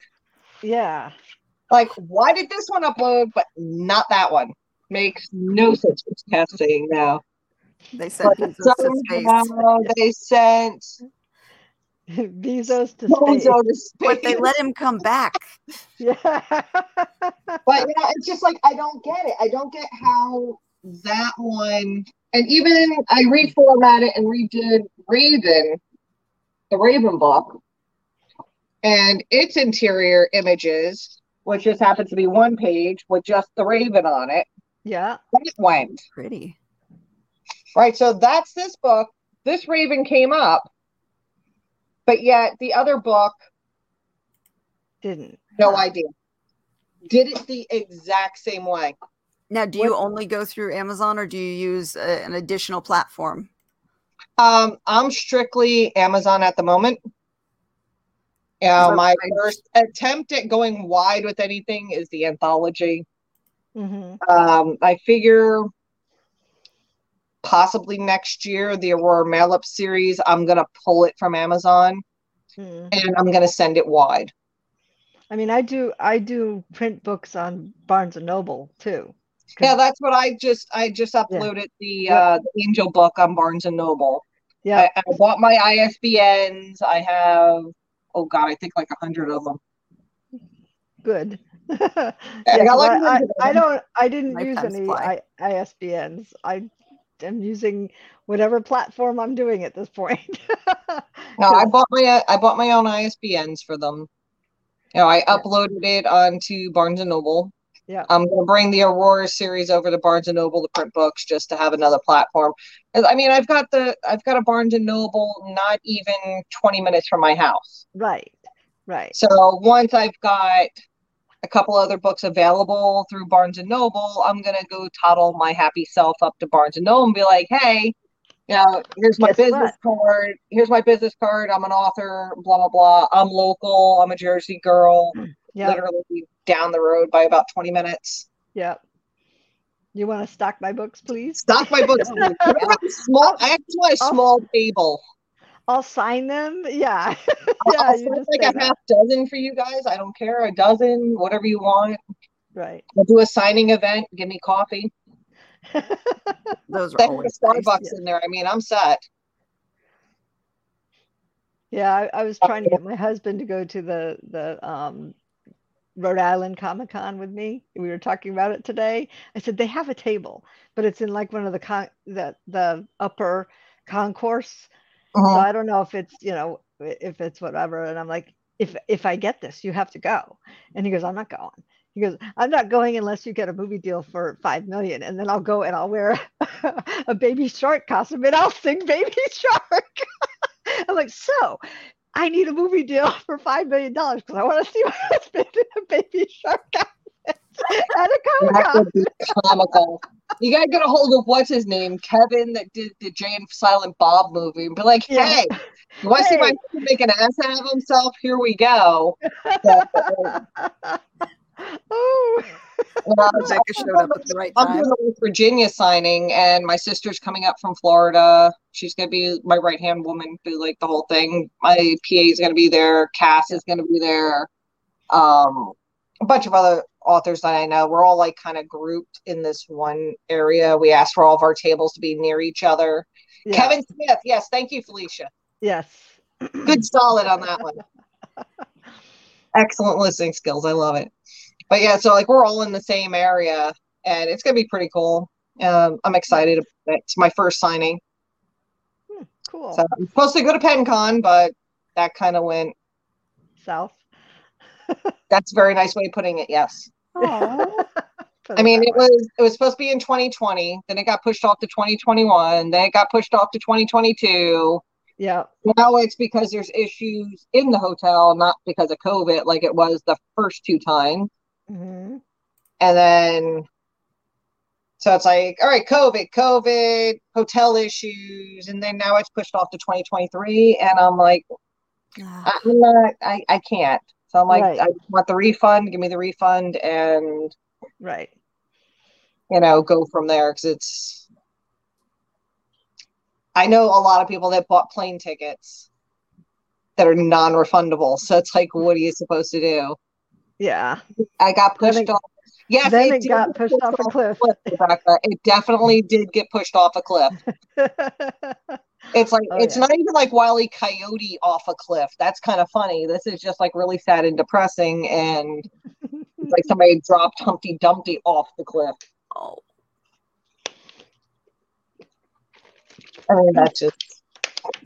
Yeah. Like, why did this one upload, but not that one? Makes no sense. What's Cass saying now? They sent But Jesus to space. somehow they sent Bezos to space. To space. But they let him come back. Yeah. But yeah, it's just like I don't get it. I don't get how that one, and even I reformatted it and redid Raven, the Raven book, and its interior images, which just happens to be one page with just the Raven on it. yeah. That went. Pretty. Right. So that's this book. This Raven came up, but yet the other book, Didn't. no Huh. idea. Did it the exact same way. Now, do you only go through Amazon or do you use a, an additional platform? Um, I'm strictly Amazon at the moment. Uh, my first attempt at going wide with anything is the anthology. hmm Um, I figure possibly next year, the Aurora Mail Up series, I'm gonna pull it from Amazon. Hmm. and I'm going to send it wide. I mean, I do I do print books on Barnes and Noble too. 'Cause- Yeah, that's what I just I just uploaded the Yep. uh the Angel book on Barnes and Noble. yeah, I, I bought my ISBNs. I have oh god, I think like a hundred of them. good. I Yeah, got 'cause like I, I, 100 of I them. don't I didn't use any. I, ISBNs. I am using whatever platform I'm doing at this point. No, I bought my I bought my own ISBNs for them. You know, I Yeah. uploaded it onto Barnes and Noble. Yeah. I'm gonna bring the Aurora series over to Barnes and Noble to print books just to have another platform. I mean, I've got the I've got a Barnes and Noble not even 20 minutes from my house. right, right. So once I've got a couple other books available through Barnes and Noble, I'm gonna go toddle my happy self up to Barnes and Noble and be like, hey, you know, here's my Guess business card. Here's my business card. I'm an author, blah blah blah. I'm local. I'm a Jersey girl, Yeah, literally down the road by about 20 minutes. yeah. You want to stock my books, please? Stock my books. please. Can I have a small I have to buy a I'll- small table. I'll sign them. Yeah, yeah. I'll you sign like a that. half dozen for you guys. I don't care. A dozen, whatever you want. Right. We'll do a signing event. Give me coffee. Those are Then always the nice. Starbucks yeah. in there. I mean, I'm set. Yeah, I, I was trying to get my husband to go to the the um, Rhode Island Comic Con with me. We were talking about it today. I said they have a table, but it's in like one of the con the the upper concourse. So Mhm. I don't know if it's you know if it's whatever. And I'm like, if if I get this, you have to go. And he goes, I'm not going. He goes, I'm not going unless you get a movie deal for five million, and then I'll go and I'll wear a baby shark costume and I'll sing Baby Shark. I'm like, so I need a movie deal for five million dollars because I want to see my husband in a Baby Shark outfit at a Comic comical. You gotta get a hold of what's his name, Kevin, that did the Jay and Silent Bob movie, and be like, Yeah. "Hey, you want to see my Hey. husband make an ass out of himself? Here we go." oh, Rebecca showed up at the right I'm time. doing a West Virginia signing, and my sister's coming up from Florida. She's gonna be my right hand woman, do like the whole thing. My PA is gonna be there. Cass is gonna be there. Um, a bunch of other authors that I know. We're all like kind of grouped in this one area. We asked for all of our tables to be near each other. Kevin Smith, yes, thank you, Felicia. Yes. Good solid on that one. Excellent listening skills. I love it. But yeah, so like we're all in the same area and it's gonna be pretty cool. Um, I'm excited about it. It's my first signing. Hmm, cool. So I'm supposed to go to Penned Con, but that kind of went South. that's a very nice way of putting it, yes. I mean it was it was supposed to be in 2020, then it got pushed off to 2021, then it got pushed off to 2022. Yeah. Now it's because there's issues in the hotel, not because of COVID, like it was the first two times. Hmm And then, so it's like, all right, COVID, COVID, hotel issues. And then now it's pushed off to 2023. And I'm like, Ah, I'm not, I, I can't. So I'm like, Right. I want the refund, give me the refund and, Right. you know, go from there. Cause it's, I know a lot of people that bought plane tickets that are non refundable. So it's like, what are you supposed to do? Yeah. I got pushed it- off. Yes, then it did got pushed off a cliff. Rebecca. It definitely did get pushed off a cliff. It's like Oh, it's yeah. not even like Wile E. Coyote off a cliff. That's kind of funny. This is just like really sad and depressing, and like somebody dropped Humpty Dumpty off the cliff. oh. I mean, that's just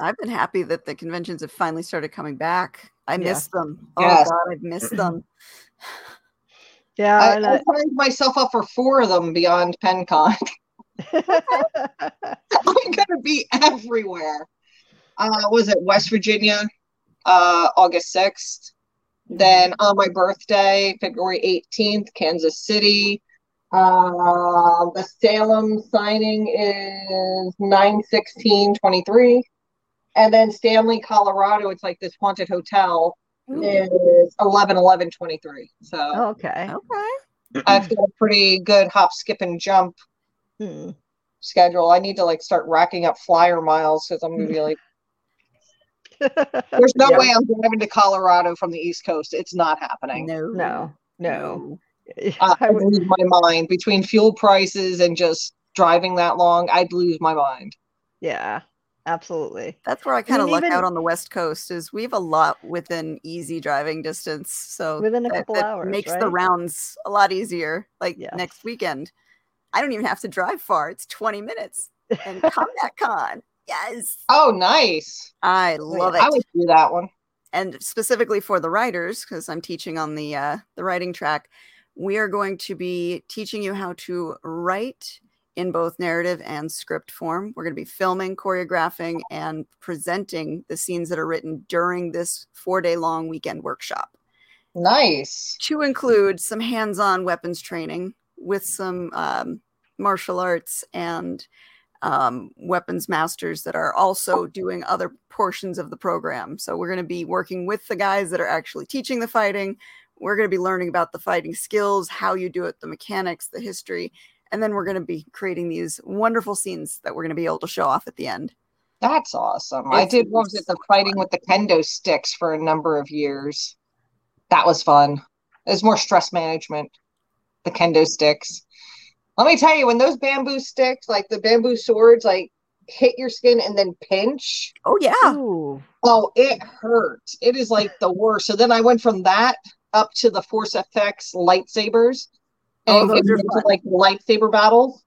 I've been happy that the conventions have finally started coming back. I Yeah. miss them. Oh Yes. God, I've missed them. yeah. I, and I I- signed myself up for four of them beyond Penned Con. I'm gonna be everywhere. Uh, was it West Virginia, uh, August 6th? Then on my birthday, February 18th, Kansas City. Uh, the Salem signing is 9 16 23. And then Stanley, Colorado, it's like this haunted hotel, Ooh, is 11 11 23. So okay. Okay. I've got a pretty good hop, skip, and jump Hmm. schedule. I need to like start racking up flyer miles because I'm gonna be like There's no Yeah. way I'm driving to Colorado from the East Coast. It's not happening. No, no, no. Uh, I would lose my mind between fuel prices and just driving that long. I'd lose my mind. yeah, absolutely. That's where I kind of luck even- out on the West Coast. Is we have a lot within easy driving distance, so Within a that- couple that hours, makes the rounds a lot easier. Like Yes. next weekend, I don't even have to drive far; it's twenty minutes. And Combat Con, yes, Oh, nice. I love it. I would do that one. and specifically for the writers because i'm teaching on the uh, the writing track we are going to be teaching you how to write in both narrative and script form we're going to be filming choreographing and presenting the scenes that are written during this four day long weekend workshop Nice. to include some hands-on weapons training with some um, martial arts and um, weapons masters that are also doing other portions of the program. So we're going to be working with the guys that are actually teaching the fighting. We're going to be learning about the fighting skills, how you do it, the mechanics, the history, and then we're going to be creating these wonderful scenes that we're going to be able to show off at the end. That's awesome. I did what was it the fighting with the kendo sticks for a number of years. That was fun. It was more stress management. The kendo sticks. Let me tell you, when those bamboo sticks, like the bamboo swords, like hit your skin and then pinch, Oh yeah, Ooh, oh, it hurts. It is like the worst. So then I went from that up to the Force FX lightsabers Oh, those are into fun. like lightsaber battles.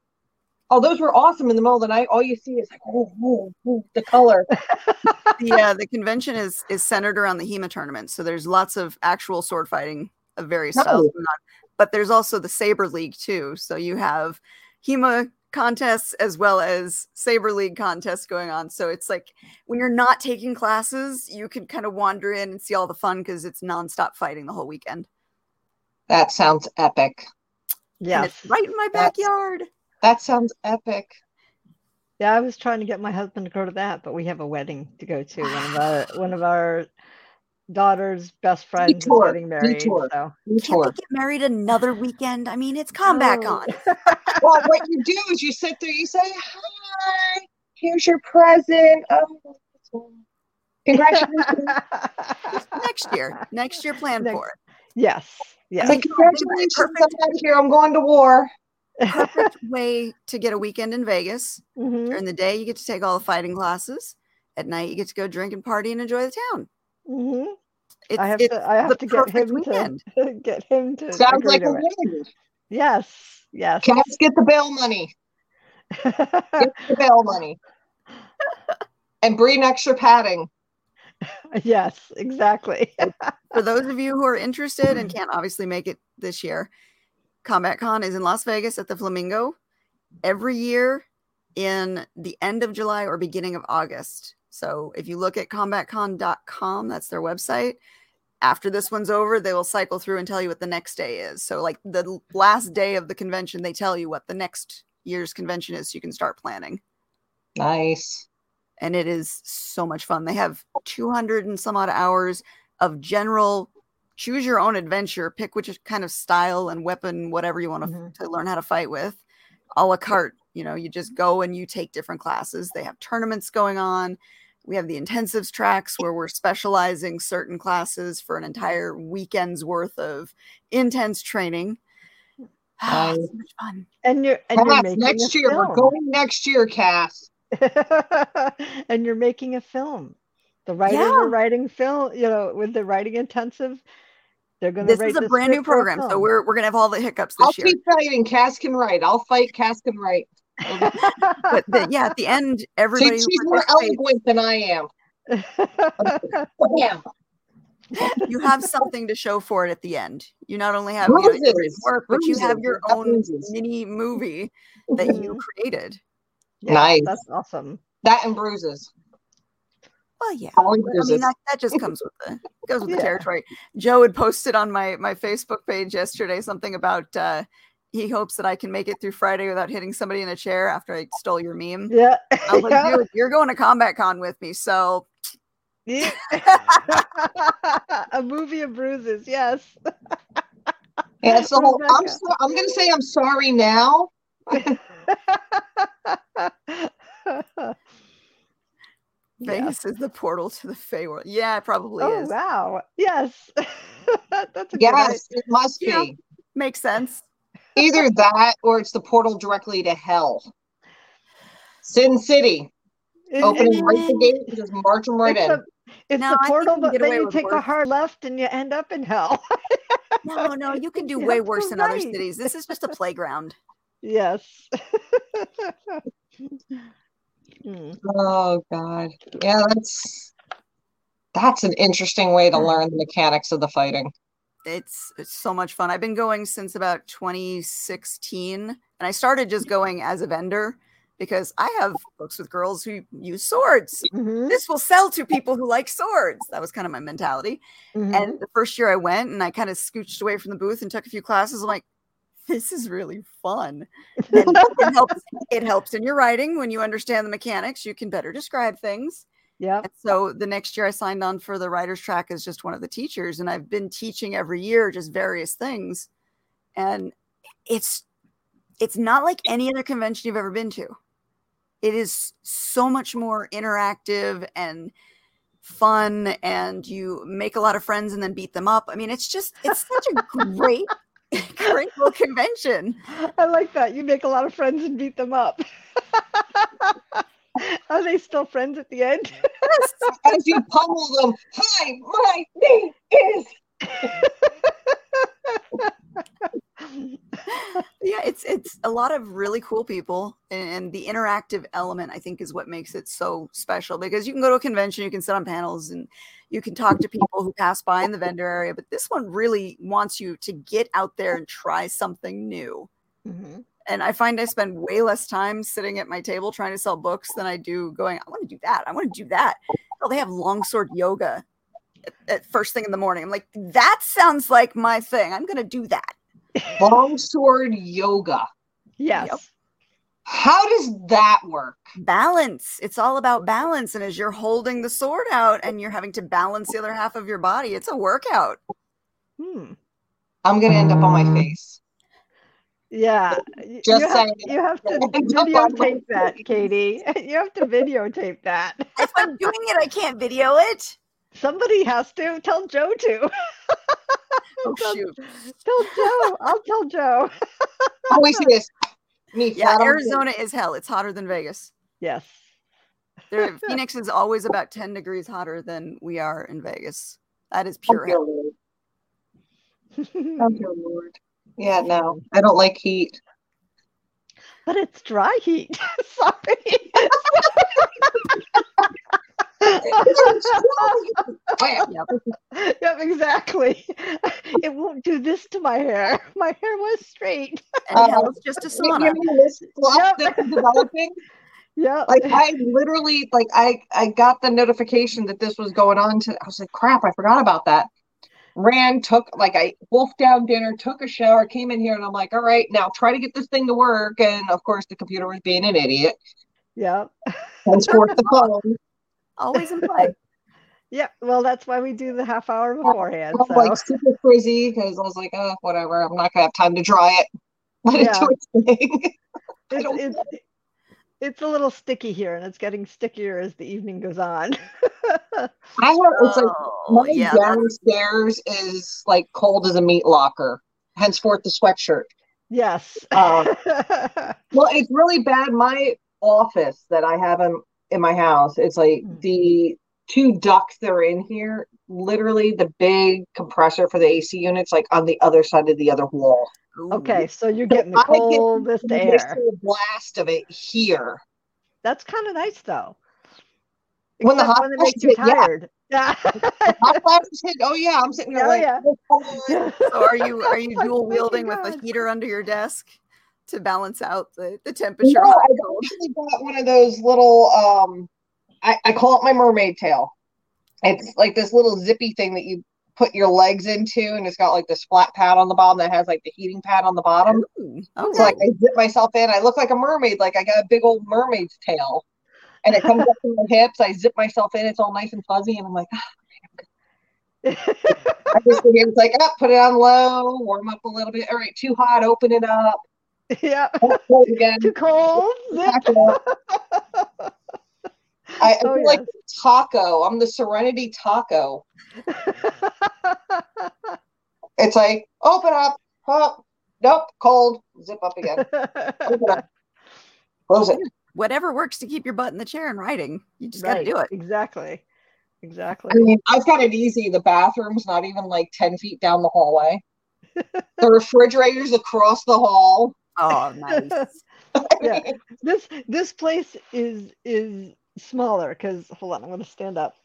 Oh, those were awesome in the middle of the night. All you see is like, oh, oh, oh, the color. the uh, the convention is is centered around the HEMA tournament. So there's lots of actual sword fighting of various styles going on. But there's also the Saber League too. So you have HEMA contests as well as Saber League contests going on. So it's like when you're not taking classes, you can kind of wander in and see all the fun because it's nonstop fighting the whole weekend. That sounds epic. And yes. it's right in my That's- backyard. That sounds epic. Yeah, I was trying to get my husband to go to that, but we have a wedding to go to. One of our one of our daughter's best friends is getting married. detour. So Can't Detour. they get married another weekend? I mean, it's Combat Oh. Con. well, what you do is you sit there, you say, Hi, here's your present. Oh, congratulations. Next year. Next year, plan Next- for it. yes, yes. Say, congratulations, I'm out here. I'm going to war. perfect way to get a weekend in Vegas. Mhm, During the day, you get to take all the fighting classes. At night, you get to go drink and party and enjoy the town. mhm. It's, I have it's to I have to get him weekend. to get him to Sounds like a to it. win. Yes, yes. Cass get the bail money. Get the bail money. And bring extra padding. yes, exactly. For those of you who are interested and can't obviously make it this year, Combat Con is in Las Vegas at the Flamingo every year in the end of July or beginning of August. So if you look at combatcon.com, that's their website. After this one's over, they will cycle through and tell you what the next day is. So, like the last day of the convention, they tell you what the next year's convention is so you can start planning. Nice. And it is so much fun. They have 200 and some odd hours of general choose your own adventure, pick which kind of style and weapon, whatever you want to, Mhm. to learn how to fight with. A la carte, you know, you just go and you take different classes. They have tournaments going on. We have the intensives tracks where we're specializing certain classes for an entire weekend's worth of intense training. So much fun. And you're and you're making next a year. We're going next year, Cass. and you're making a film. The writers Yeah. are writing film, you know, with the writing intensive, they're going to This write is a the brand new script for program, so we're we're gonna have all the hiccups this I'll year. keep fighting. Cass can write. I'll fight. Cass can write. but the, yeah, at the end, See, everybody she's more eloquent than I am. Bam. you have something to show for it at the end. You not only have you your work, but you have your own bruises. mini movie that you created. Yeah, Nice. That's awesome. That and bruises. Well, yeah. Only I mean that, that just comes with the goes with the territory. Joe had posted on my my Facebook page yesterday something about uh he hopes that I can make it through Friday without hitting somebody in a chair after I stole your meme. Yeah. I was like, yeah. dude, you're going to Combat Con with me, so Yeah. a movie of bruises, yes. Yeah, it's the whole. I'm. So, I'm gonna say I'm sorry now. Vegas is the portal to the Fey world. Yeah, it probably Oh is. wow. Yes. That's a good Yes, it must Yeah. be. Makes sense. Either that or it's the portal directly to hell. Sin City. idea. Opening right the gate and just march them right it's in. a, it's No, the portal, but then you with take a hard left and you end up in hell. No, no, you can do way have to worse in other cities. This is just a playground. Yes. Oh god. Yeah, that's that's an interesting way to learn the mechanics of the fighting. It's it's so much fun. I've been going since about 2016, and I started just going as a vendor because I have books with girls who use swords. Mhm, This will sell to people who like swords. That was kind of my mentality. mhm. And the first year I went and I kind of scooched away from the booth and took a few classes. I'm like, this is really fun. And it helps. It helps in your writing when you understand the mechanics. You can better describe things. Yeah. So the next year I signed on for the writer's track as just one of the teachers, and I've been teaching every year just various things. And it's it's not like any other convention you've ever been to. It is so much more interactive and fun, and you make a lot of friends and then beat them up. I mean, it's just it's such a great, little convention. I like that. You make a lot of friends and beat them up. Are they still friends at the end? As you pummel them, hi, my name is yeah it's it's a lot of really cool people and, the interactive element i think is what makes it so special because you can go to a convention you can sit on panels and you can talk to people who pass by in the vendor area but this one really wants you to get out there and try something new. Mhm. and i find i spend way less time sitting at my table trying to sell books than i do going i want to do that i want to do that. Oh they have longsword yoga at, at first thing in the morning. I'm like that sounds like my thing i'm going to do that longsword yoga. Yes. How does that work? balance. It's all about balance. And as you're holding the sword out and you're having to balance the other half of your body, it's a workout. Hmm. I'm gonna end up on my face. Yeah. Just you, have, you have to End up videotape that, Katie. You have to videotape that. If I'm doing it, I can't video it. Somebody has to. Tell Joe to. Oh, Tell- shoot. Tell Joe. I'll tell Joe. Always this. Me Yeah, flat on the- Arizona is hell. It's hotter than Vegas. Yes. There, Phoenix is always about 10 degrees hotter than we are in Vegas. That is pure hell. Oh, Lord. Yeah, no, I don't like heat. but it's dry heat. Sorry. Bam. yep, exactly. It won't do this to my hair. My hair was straight. And Uh, hell is just a You sauna. give me this fluff Yep. that's developing. Yeah. Like I literally, like I, I got the notification that this was going on. To I was like, crap, I forgot about that. Ran, took like I wolfed down dinner, took a shower, came in here, and I'm like, all right, now try to get this thing to work. And of course, the computer was being an idiot. Yep. Henceforth, the phone. Always in play. yeah, Well, that's why we do the half hour beforehand. I'm So like super frizzy because I was like, oh, whatever. I'm not gonna have time to dry it. Let it do its thing. It's, it's it's a little sticky here, and it's getting stickier as the evening goes on. I have it's like my yeah, that's- downstairs is like cold as a meat locker. Henceforth, the sweatshirt. yes. Um, Well, it's really bad. My office that I have in, in my house, it's like Mm. the two ducts that are in here, literally the big compressor for the AC units, like on the other side of the other wall. Okay, so you're getting the I get coldest The air. initial blast of it here. That's kind of nice, though. When the hot when it makes you hit, yeah. tired. Yeah. Hot flashes hit. Oh yeah, I'm sitting there Oh, like, yeah. oh. So are you are you Oh dual my wielding with a heater under your desk to balance out the, the temperature? hot I actually got one of those little um I, I call it my mermaid tail. It's like this little zippy thing that you put your legs into and it's got like this flat pad on the bottom that has like the heating pad on the bottom. Ooh, So like I zip myself in, I look like a mermaid, like I got a big old mermaid's tail. And it comes up to my hips, I zip myself in, it's all nice and fuzzy, and I'm like, ah, I just it's like, up, put it on low, warm up a little bit. All right, too hot, open it up, yeah. close again. Too cold. Zip. back it up. I, I Oh, feel like taco. I'm the Serenity taco. It's like open up. Oh, nope, cold. Zip up again. Open up. Close it. Whatever works to keep your butt in the chair and writing. You just got to do it. Exactly. Exactly. I mean, I've got it easy. The bathroom's not even like 10 feet down the hallway. the refrigerator's across the hall. Oh, nice. Yeah. this this place is is smaller because hold on, I'm gonna stand up.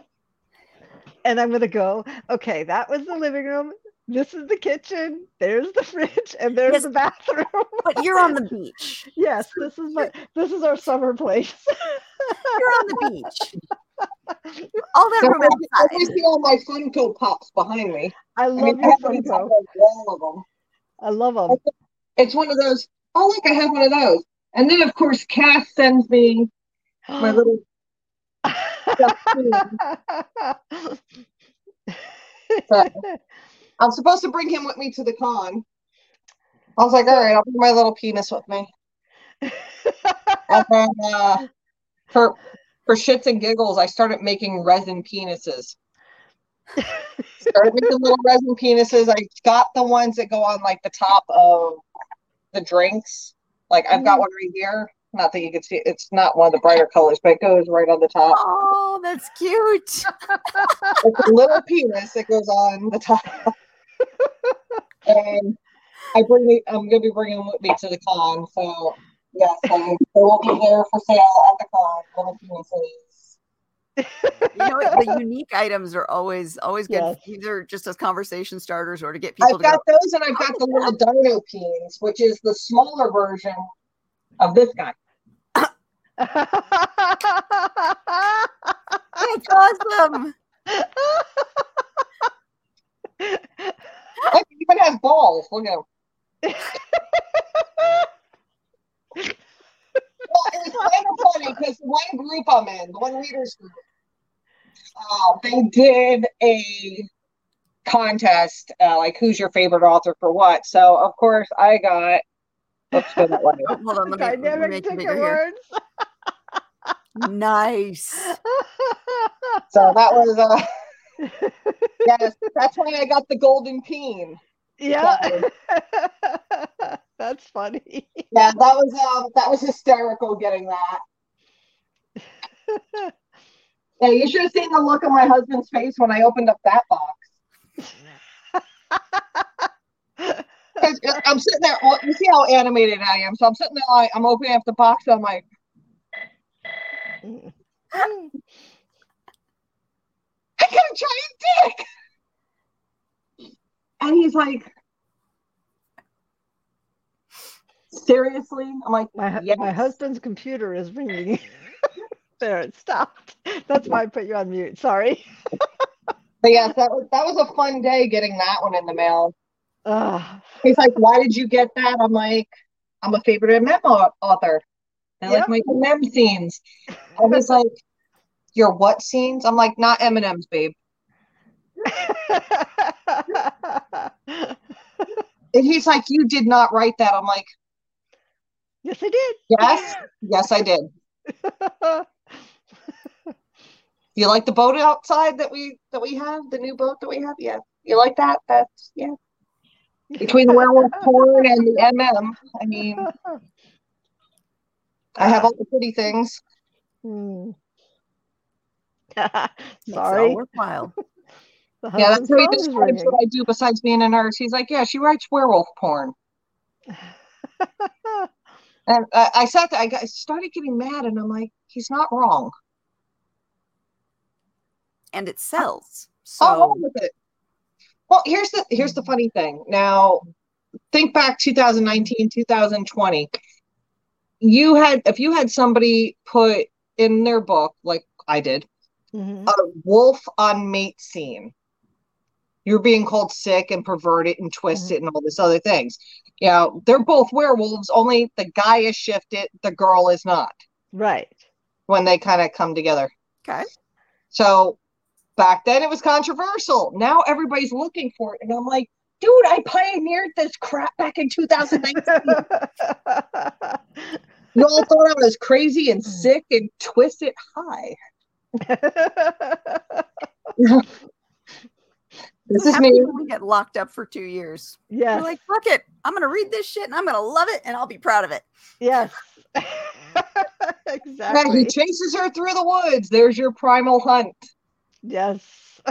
And I'm gonna go, okay, that was the living room. This is the kitchen. There's the fridge, and there's Yes. the bathroom. but you're on the beach. yes, this is my this is our summer place. You're on the beach. All that So room I, I see all my Funko Pops behind me. I I love mean, your have like a Funko. wall of them. I love them. It's one of those, oh, look, I have one of those. And then, of course, Cass sends me my little I'm supposed to bring him with me to the con. I was like, all right, I'll bring my little penis with me. And then uh, for for shits and giggles, I started making resin penises. started making little resin penises. I got the ones that go on like the top of the drinks. Like I've got Mhm. one right here. Not that you can see it's not one of the brighter colors, but it goes right on the top. Oh, that's cute. It's a little penis that goes on the top. and I bring me, I'm gonna be bringing them with me to the con. So yes, I, they will be there for sale at the con. Little penises. You know, the unique items are always always good, Yes. either just as conversation starters or to get people I've to go. got those, and I've got the little dino penis, which is the smaller version of this guy. That's awesome. Look, even has balls. Look at him. Well, it was kind of funny because one group I'm in, the one readers group, uh, they did a contest, uh, like who's your favorite author for what. So of course I got. Oops, go that way. Oh, hold on, let me, let me make it ticket bigger here. words. Nice. So that was uh, yes, that's why I got the golden peen. yeah. That's funny. Yeah, that was um, that was hysterical getting that. Yeah, you should have seen the look on my husband's face when I opened up that box. I'm sitting there. Well, you see how animated I am. So I'm sitting there like I'm opening up the box. And I'm like, I got a giant dick. And he's like, seriously? I'm like, My yes. my husband's computer is ringing. there, it stopped. That's why I put you on mute. Sorry. But yes, that was that was a fun day getting that one in the mail. Ugh. He's like, why did you get that? I'm like, I'm a favorite MM au- author. I like my MM scenes. I was like, your what scenes? I'm like, not M&M's, babe. And he's like, you did not write that. I'm like, yes, I did. yes, yes, I did. You like the boat outside that we that we have, the new boat that we have? Yeah. You like that? That's yeah. Between the werewolf porn and the MM, I mean, I have all the pretty things. Hmm. Makes it all Sorry. worthwhile. The Yeah, that's husband's how he describes what I do besides being a nurse. He's like, yeah, she writes werewolf porn. And I, I sat there, I got, I started getting mad, and I'm like, he's not wrong. And it sells. I'll So roll with it. Well, here's the here's the funny thing. Now, think back 2019, 2020. You had if you had somebody put in their book, like I did, Mhm. a wolf on mate scene. You're being called sick and perverted and twisted and all these other things. You know, they're both werewolves, only the guy is shifted, the girl is not Right. when they kind of come together. okay. So back then it was controversial. Now everybody's looking for it. And I'm like, dude, I pioneered this crap back in 2019. you all thought I was crazy and hmm. sick and twisted. Hi. This is me. when We get locked up for two years. Yeah. You're like, fuck it. I'm gonna read this shit and I'm gonna love it and I'll be proud of it. yes. Yeah, exactly. he chases her through the woods. There's your primal hunt. Yes.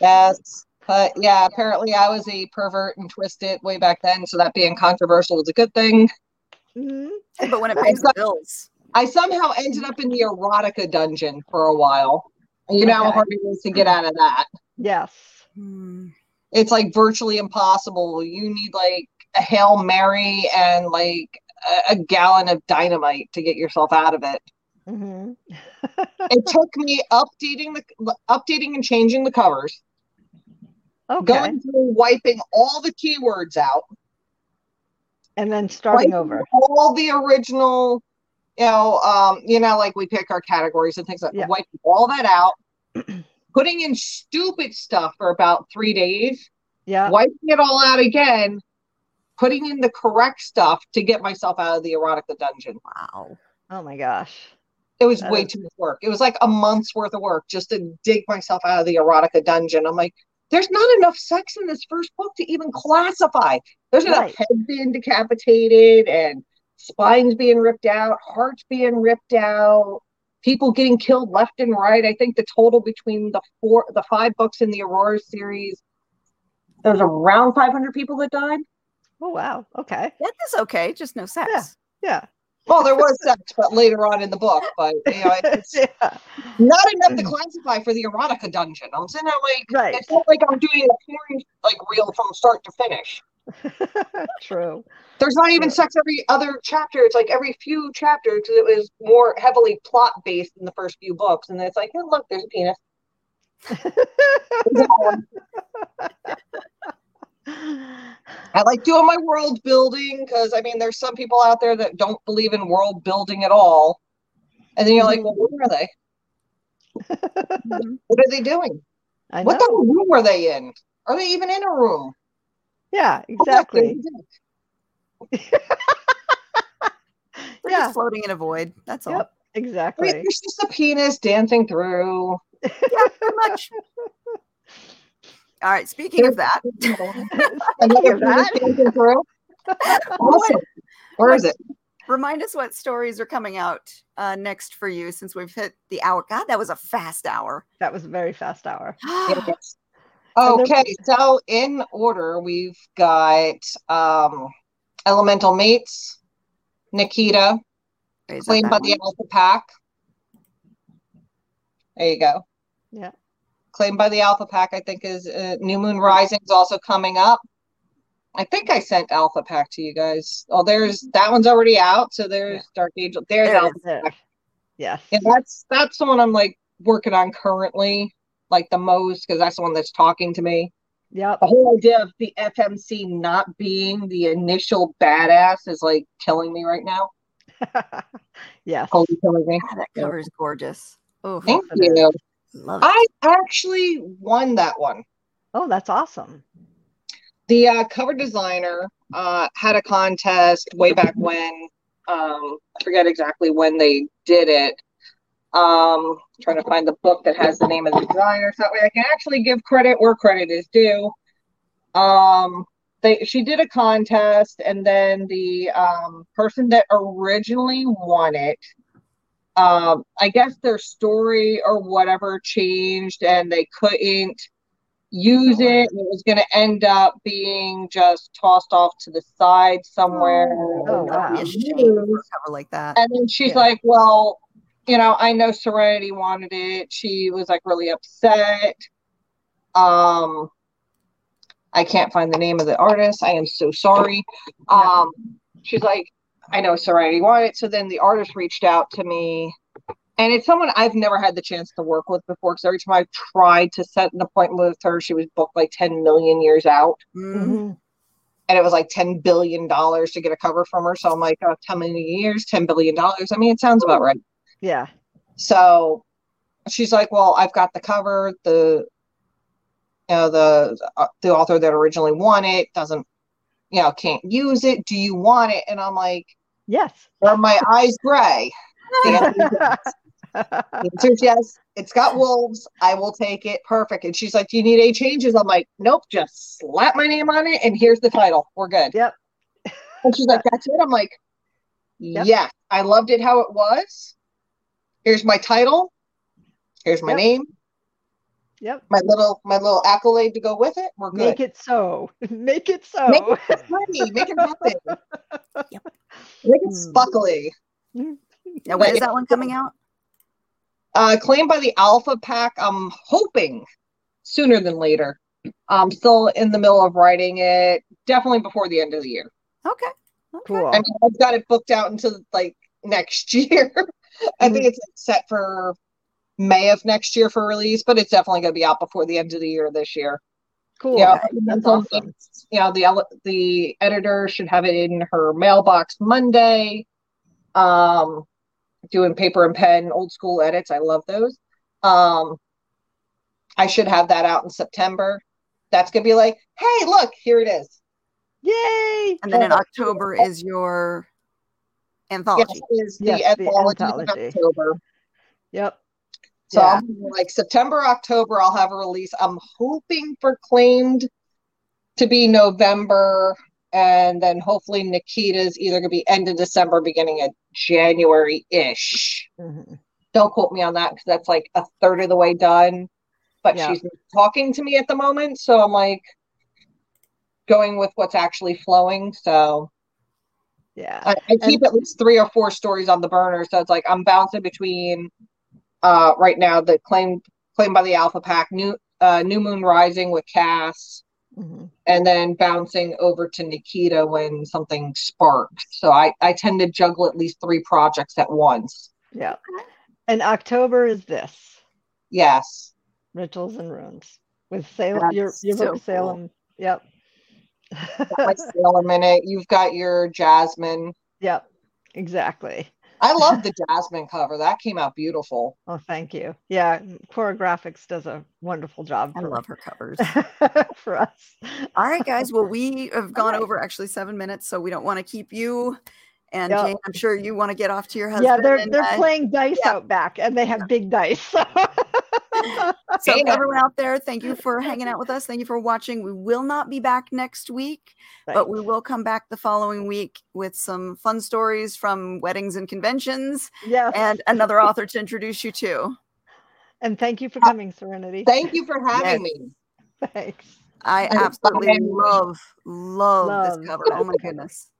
Yes. But yeah, apparently I was a pervert and twisted way back then. So that being controversial was a good thing. Mhm. But when it pays the bills. I somehow ended up in the erotica dungeon for a while. You know how hard it is to get out of that. Yes. Hmm. It's like virtually impossible. You need like a Hail Mary and like a, a gallon of dynamite to get yourself out of it. Hmm It took me updating the updating and changing the covers, Okay. going through wiping all the keywords out, and then starting over. all the original, you know, um, you know, like we pick our categories and things like Yeah. wiping all that out, putting in stupid stuff for about three days, Yeah. wiping it all out again, putting in the correct stuff to get myself out of the erotica dungeon. Wow. Oh my gosh. It was That way is- too much work. It was like a month's worth of work just to dig myself out of the erotica dungeon. I'm like, there's not enough sex in this first book to even classify. There's enough Right. heads being decapitated and spines being ripped out, hearts being ripped out, people getting killed left and right. I think the total between the four, the five books in the Aurora series, there's around 500 people that died. Oh wow. Okay. That is okay, just no sex. Yeah. Well, there was sex, but later on in the book. But you know, it's yeah. not enough to mm. classify for the erotica dungeon. I'm sitting there like, Right. it's not like I'm doing a porn like real from start to finish. True. There's not even sex every other chapter. It's like every few chapters because it was more heavily plot based in the first few books. And it's like, oh, look, there's a penis. There's that one. I like doing my world building because I mean, there's some people out there that don't believe in world building at all. And then you're like, well, where are they? What are they doing? I What know. kind of room are they in? Are they even in a room? Yeah. Exactly. We're Yeah. just floating in a void. That's all. Yep. Wait, Exactly. There's just a penis dancing through. Yeah, pretty much. All right. Speaking of that, Another of that. penis dancing through. Awesome. Where is it? remind us what stories are coming out uh, next for you since we've hit the hour. God, that was a fast hour. That was a very fast hour. Yes. And then- Okay, so in order, we've got um, Elemental Mates, Nikita, Wait, claimed that by the? Alpha Pack. There you go. Yeah. Claimed by the Alpha Pack, I think, is uh, New Moon Rising is also coming up. I think I sent Alpha Pack to you guys. Oh, there's that one's already out. So there's Yeah. Dark Angel. There's There Alpha is. Pack. Yes. And that's that's the one I'm like working on currently, like the most, because that's the one that's talking to me. Yeah. The whole idea of the FMC not being the initial badass is like killing me right now. yeah. Totally killing me. God, that cover is gorgeous. Oh, Thank it is. you. Love it. I actually won that one. Oh, that's awesome. The uh, cover designer uh, had a contest way back when. Um, I forget exactly when they did it. Um, trying to find the book that has the name of the designer, so that way I can actually give credit where credit is due. Um, they she did a contest, and then the um, person that originally won it, um, I guess their story or whatever changed, and they couldn't use Oh, it. It was going to end up being just tossed off to the side somewhere. Oh, That would wow. shame for a cover like that. And then she's Yeah. like, Well, you know, I know Serenity wanted it. She was like really upset. Um, I can't find the name of the artist. I am so sorry. Um, she's like, I know Serenity wanted. So then the artist reached out to me. And it's someone I've never had the chance to work with before because every time I've tried to set an appointment with her, she was booked like 10 million years out. Mm. Mhm. And it was like $10 billion to get a cover from her. So I'm like, oh, 10 million years, $10 billion. I mean, it sounds about right. Yeah. So she's like, "Well, I've got the cover. The you know the uh, the author that originally won it doesn't you know can't use it. Do you want it?" And I'm like, Yes. "Are my eyes gray?" The answer is yes. The answer is yes. It's got wolves. I will take it. Perfect. And she's like, Do you need any changes? I'm like, Nope, just slap my name on it and here's the title. We're good. Yep. And she's like, That's it. I'm like, Yep. Yes. I loved it how it was. Here's my title. Here's my Yep. name. Yep. My little my little accolade to go with it. We're good. Make it so. Make it so. Make it pretty. Make it happen. Yep. Make it Hmm. spuckly. Now, when is that one coming out? Uh, claimed by the Alpha Pack. I'm hoping sooner than later. I'm still in the middle of writing it. Definitely before the end of the year. Okay. okay. cool. I mean, I've got it booked out until like next year. I think it's set for May of next year for release, but it's definitely going to be out before the end of the year this year. Cool. Yeah, That's awesome. it's- You know, the the editor should have it in her mailbox Monday. Um, doing paper and pen, old school edits. I love those. Um, I should have that out in September. That's gonna be like, hey, look, here it is. Yay. And then in. October is your Yes, anthology. is the Yes, the anthology in anthology. October. Yep. So Yeah. Like September, October, I'll have a release. I'm hoping for claimed to be November, and then hopefully Nikita's either gonna be end of December, beginning of January ish. Mhm. Don't quote me on that because that's like a third of the way done. But Yeah. she's talking to me at the moment, so I'm like going with what's actually flowing. So Yeah. I, I keep at least three or four stories on the burner. So it's like I'm bouncing between uh right now the claim claimed by the Alpha Pack, new uh New Moon Rising with Cass, Mhm. and then bouncing over to Nikita when something sparks. So I, I tend to juggle at least three projects at once. Yeah. And October is this Yes. rituals and runes with Salem. Your That's your so book cool. Salem. Yep. Got my Salem in it. You've got your Jasmine. yep. Exactly. I love the Jasmine cover. That came out beautiful. Oh, thank you. Yeah, Cora Graphics does a wonderful job I for, love her covers. for us. All right, guys. Well, we have gone right. over actually seven minutes, so we don't want to keep you. And Yep. Jane, I'm sure you want to get off to your husband. Yeah, they're and, they're uh, playing dice yeah. out back, and they have big dice. so- So Hey, now. everyone out there, thank you for hanging out with us. Thank you for watching. We will not be back next week, but we will come back the following week with some fun stories from weddings and conventions yes, and another author to introduce you to. and thank you for uh, coming, Serenity. Thank you for having Yes. me. Thanks. I And absolutely love, love, Love. this cover. Oh my goodness.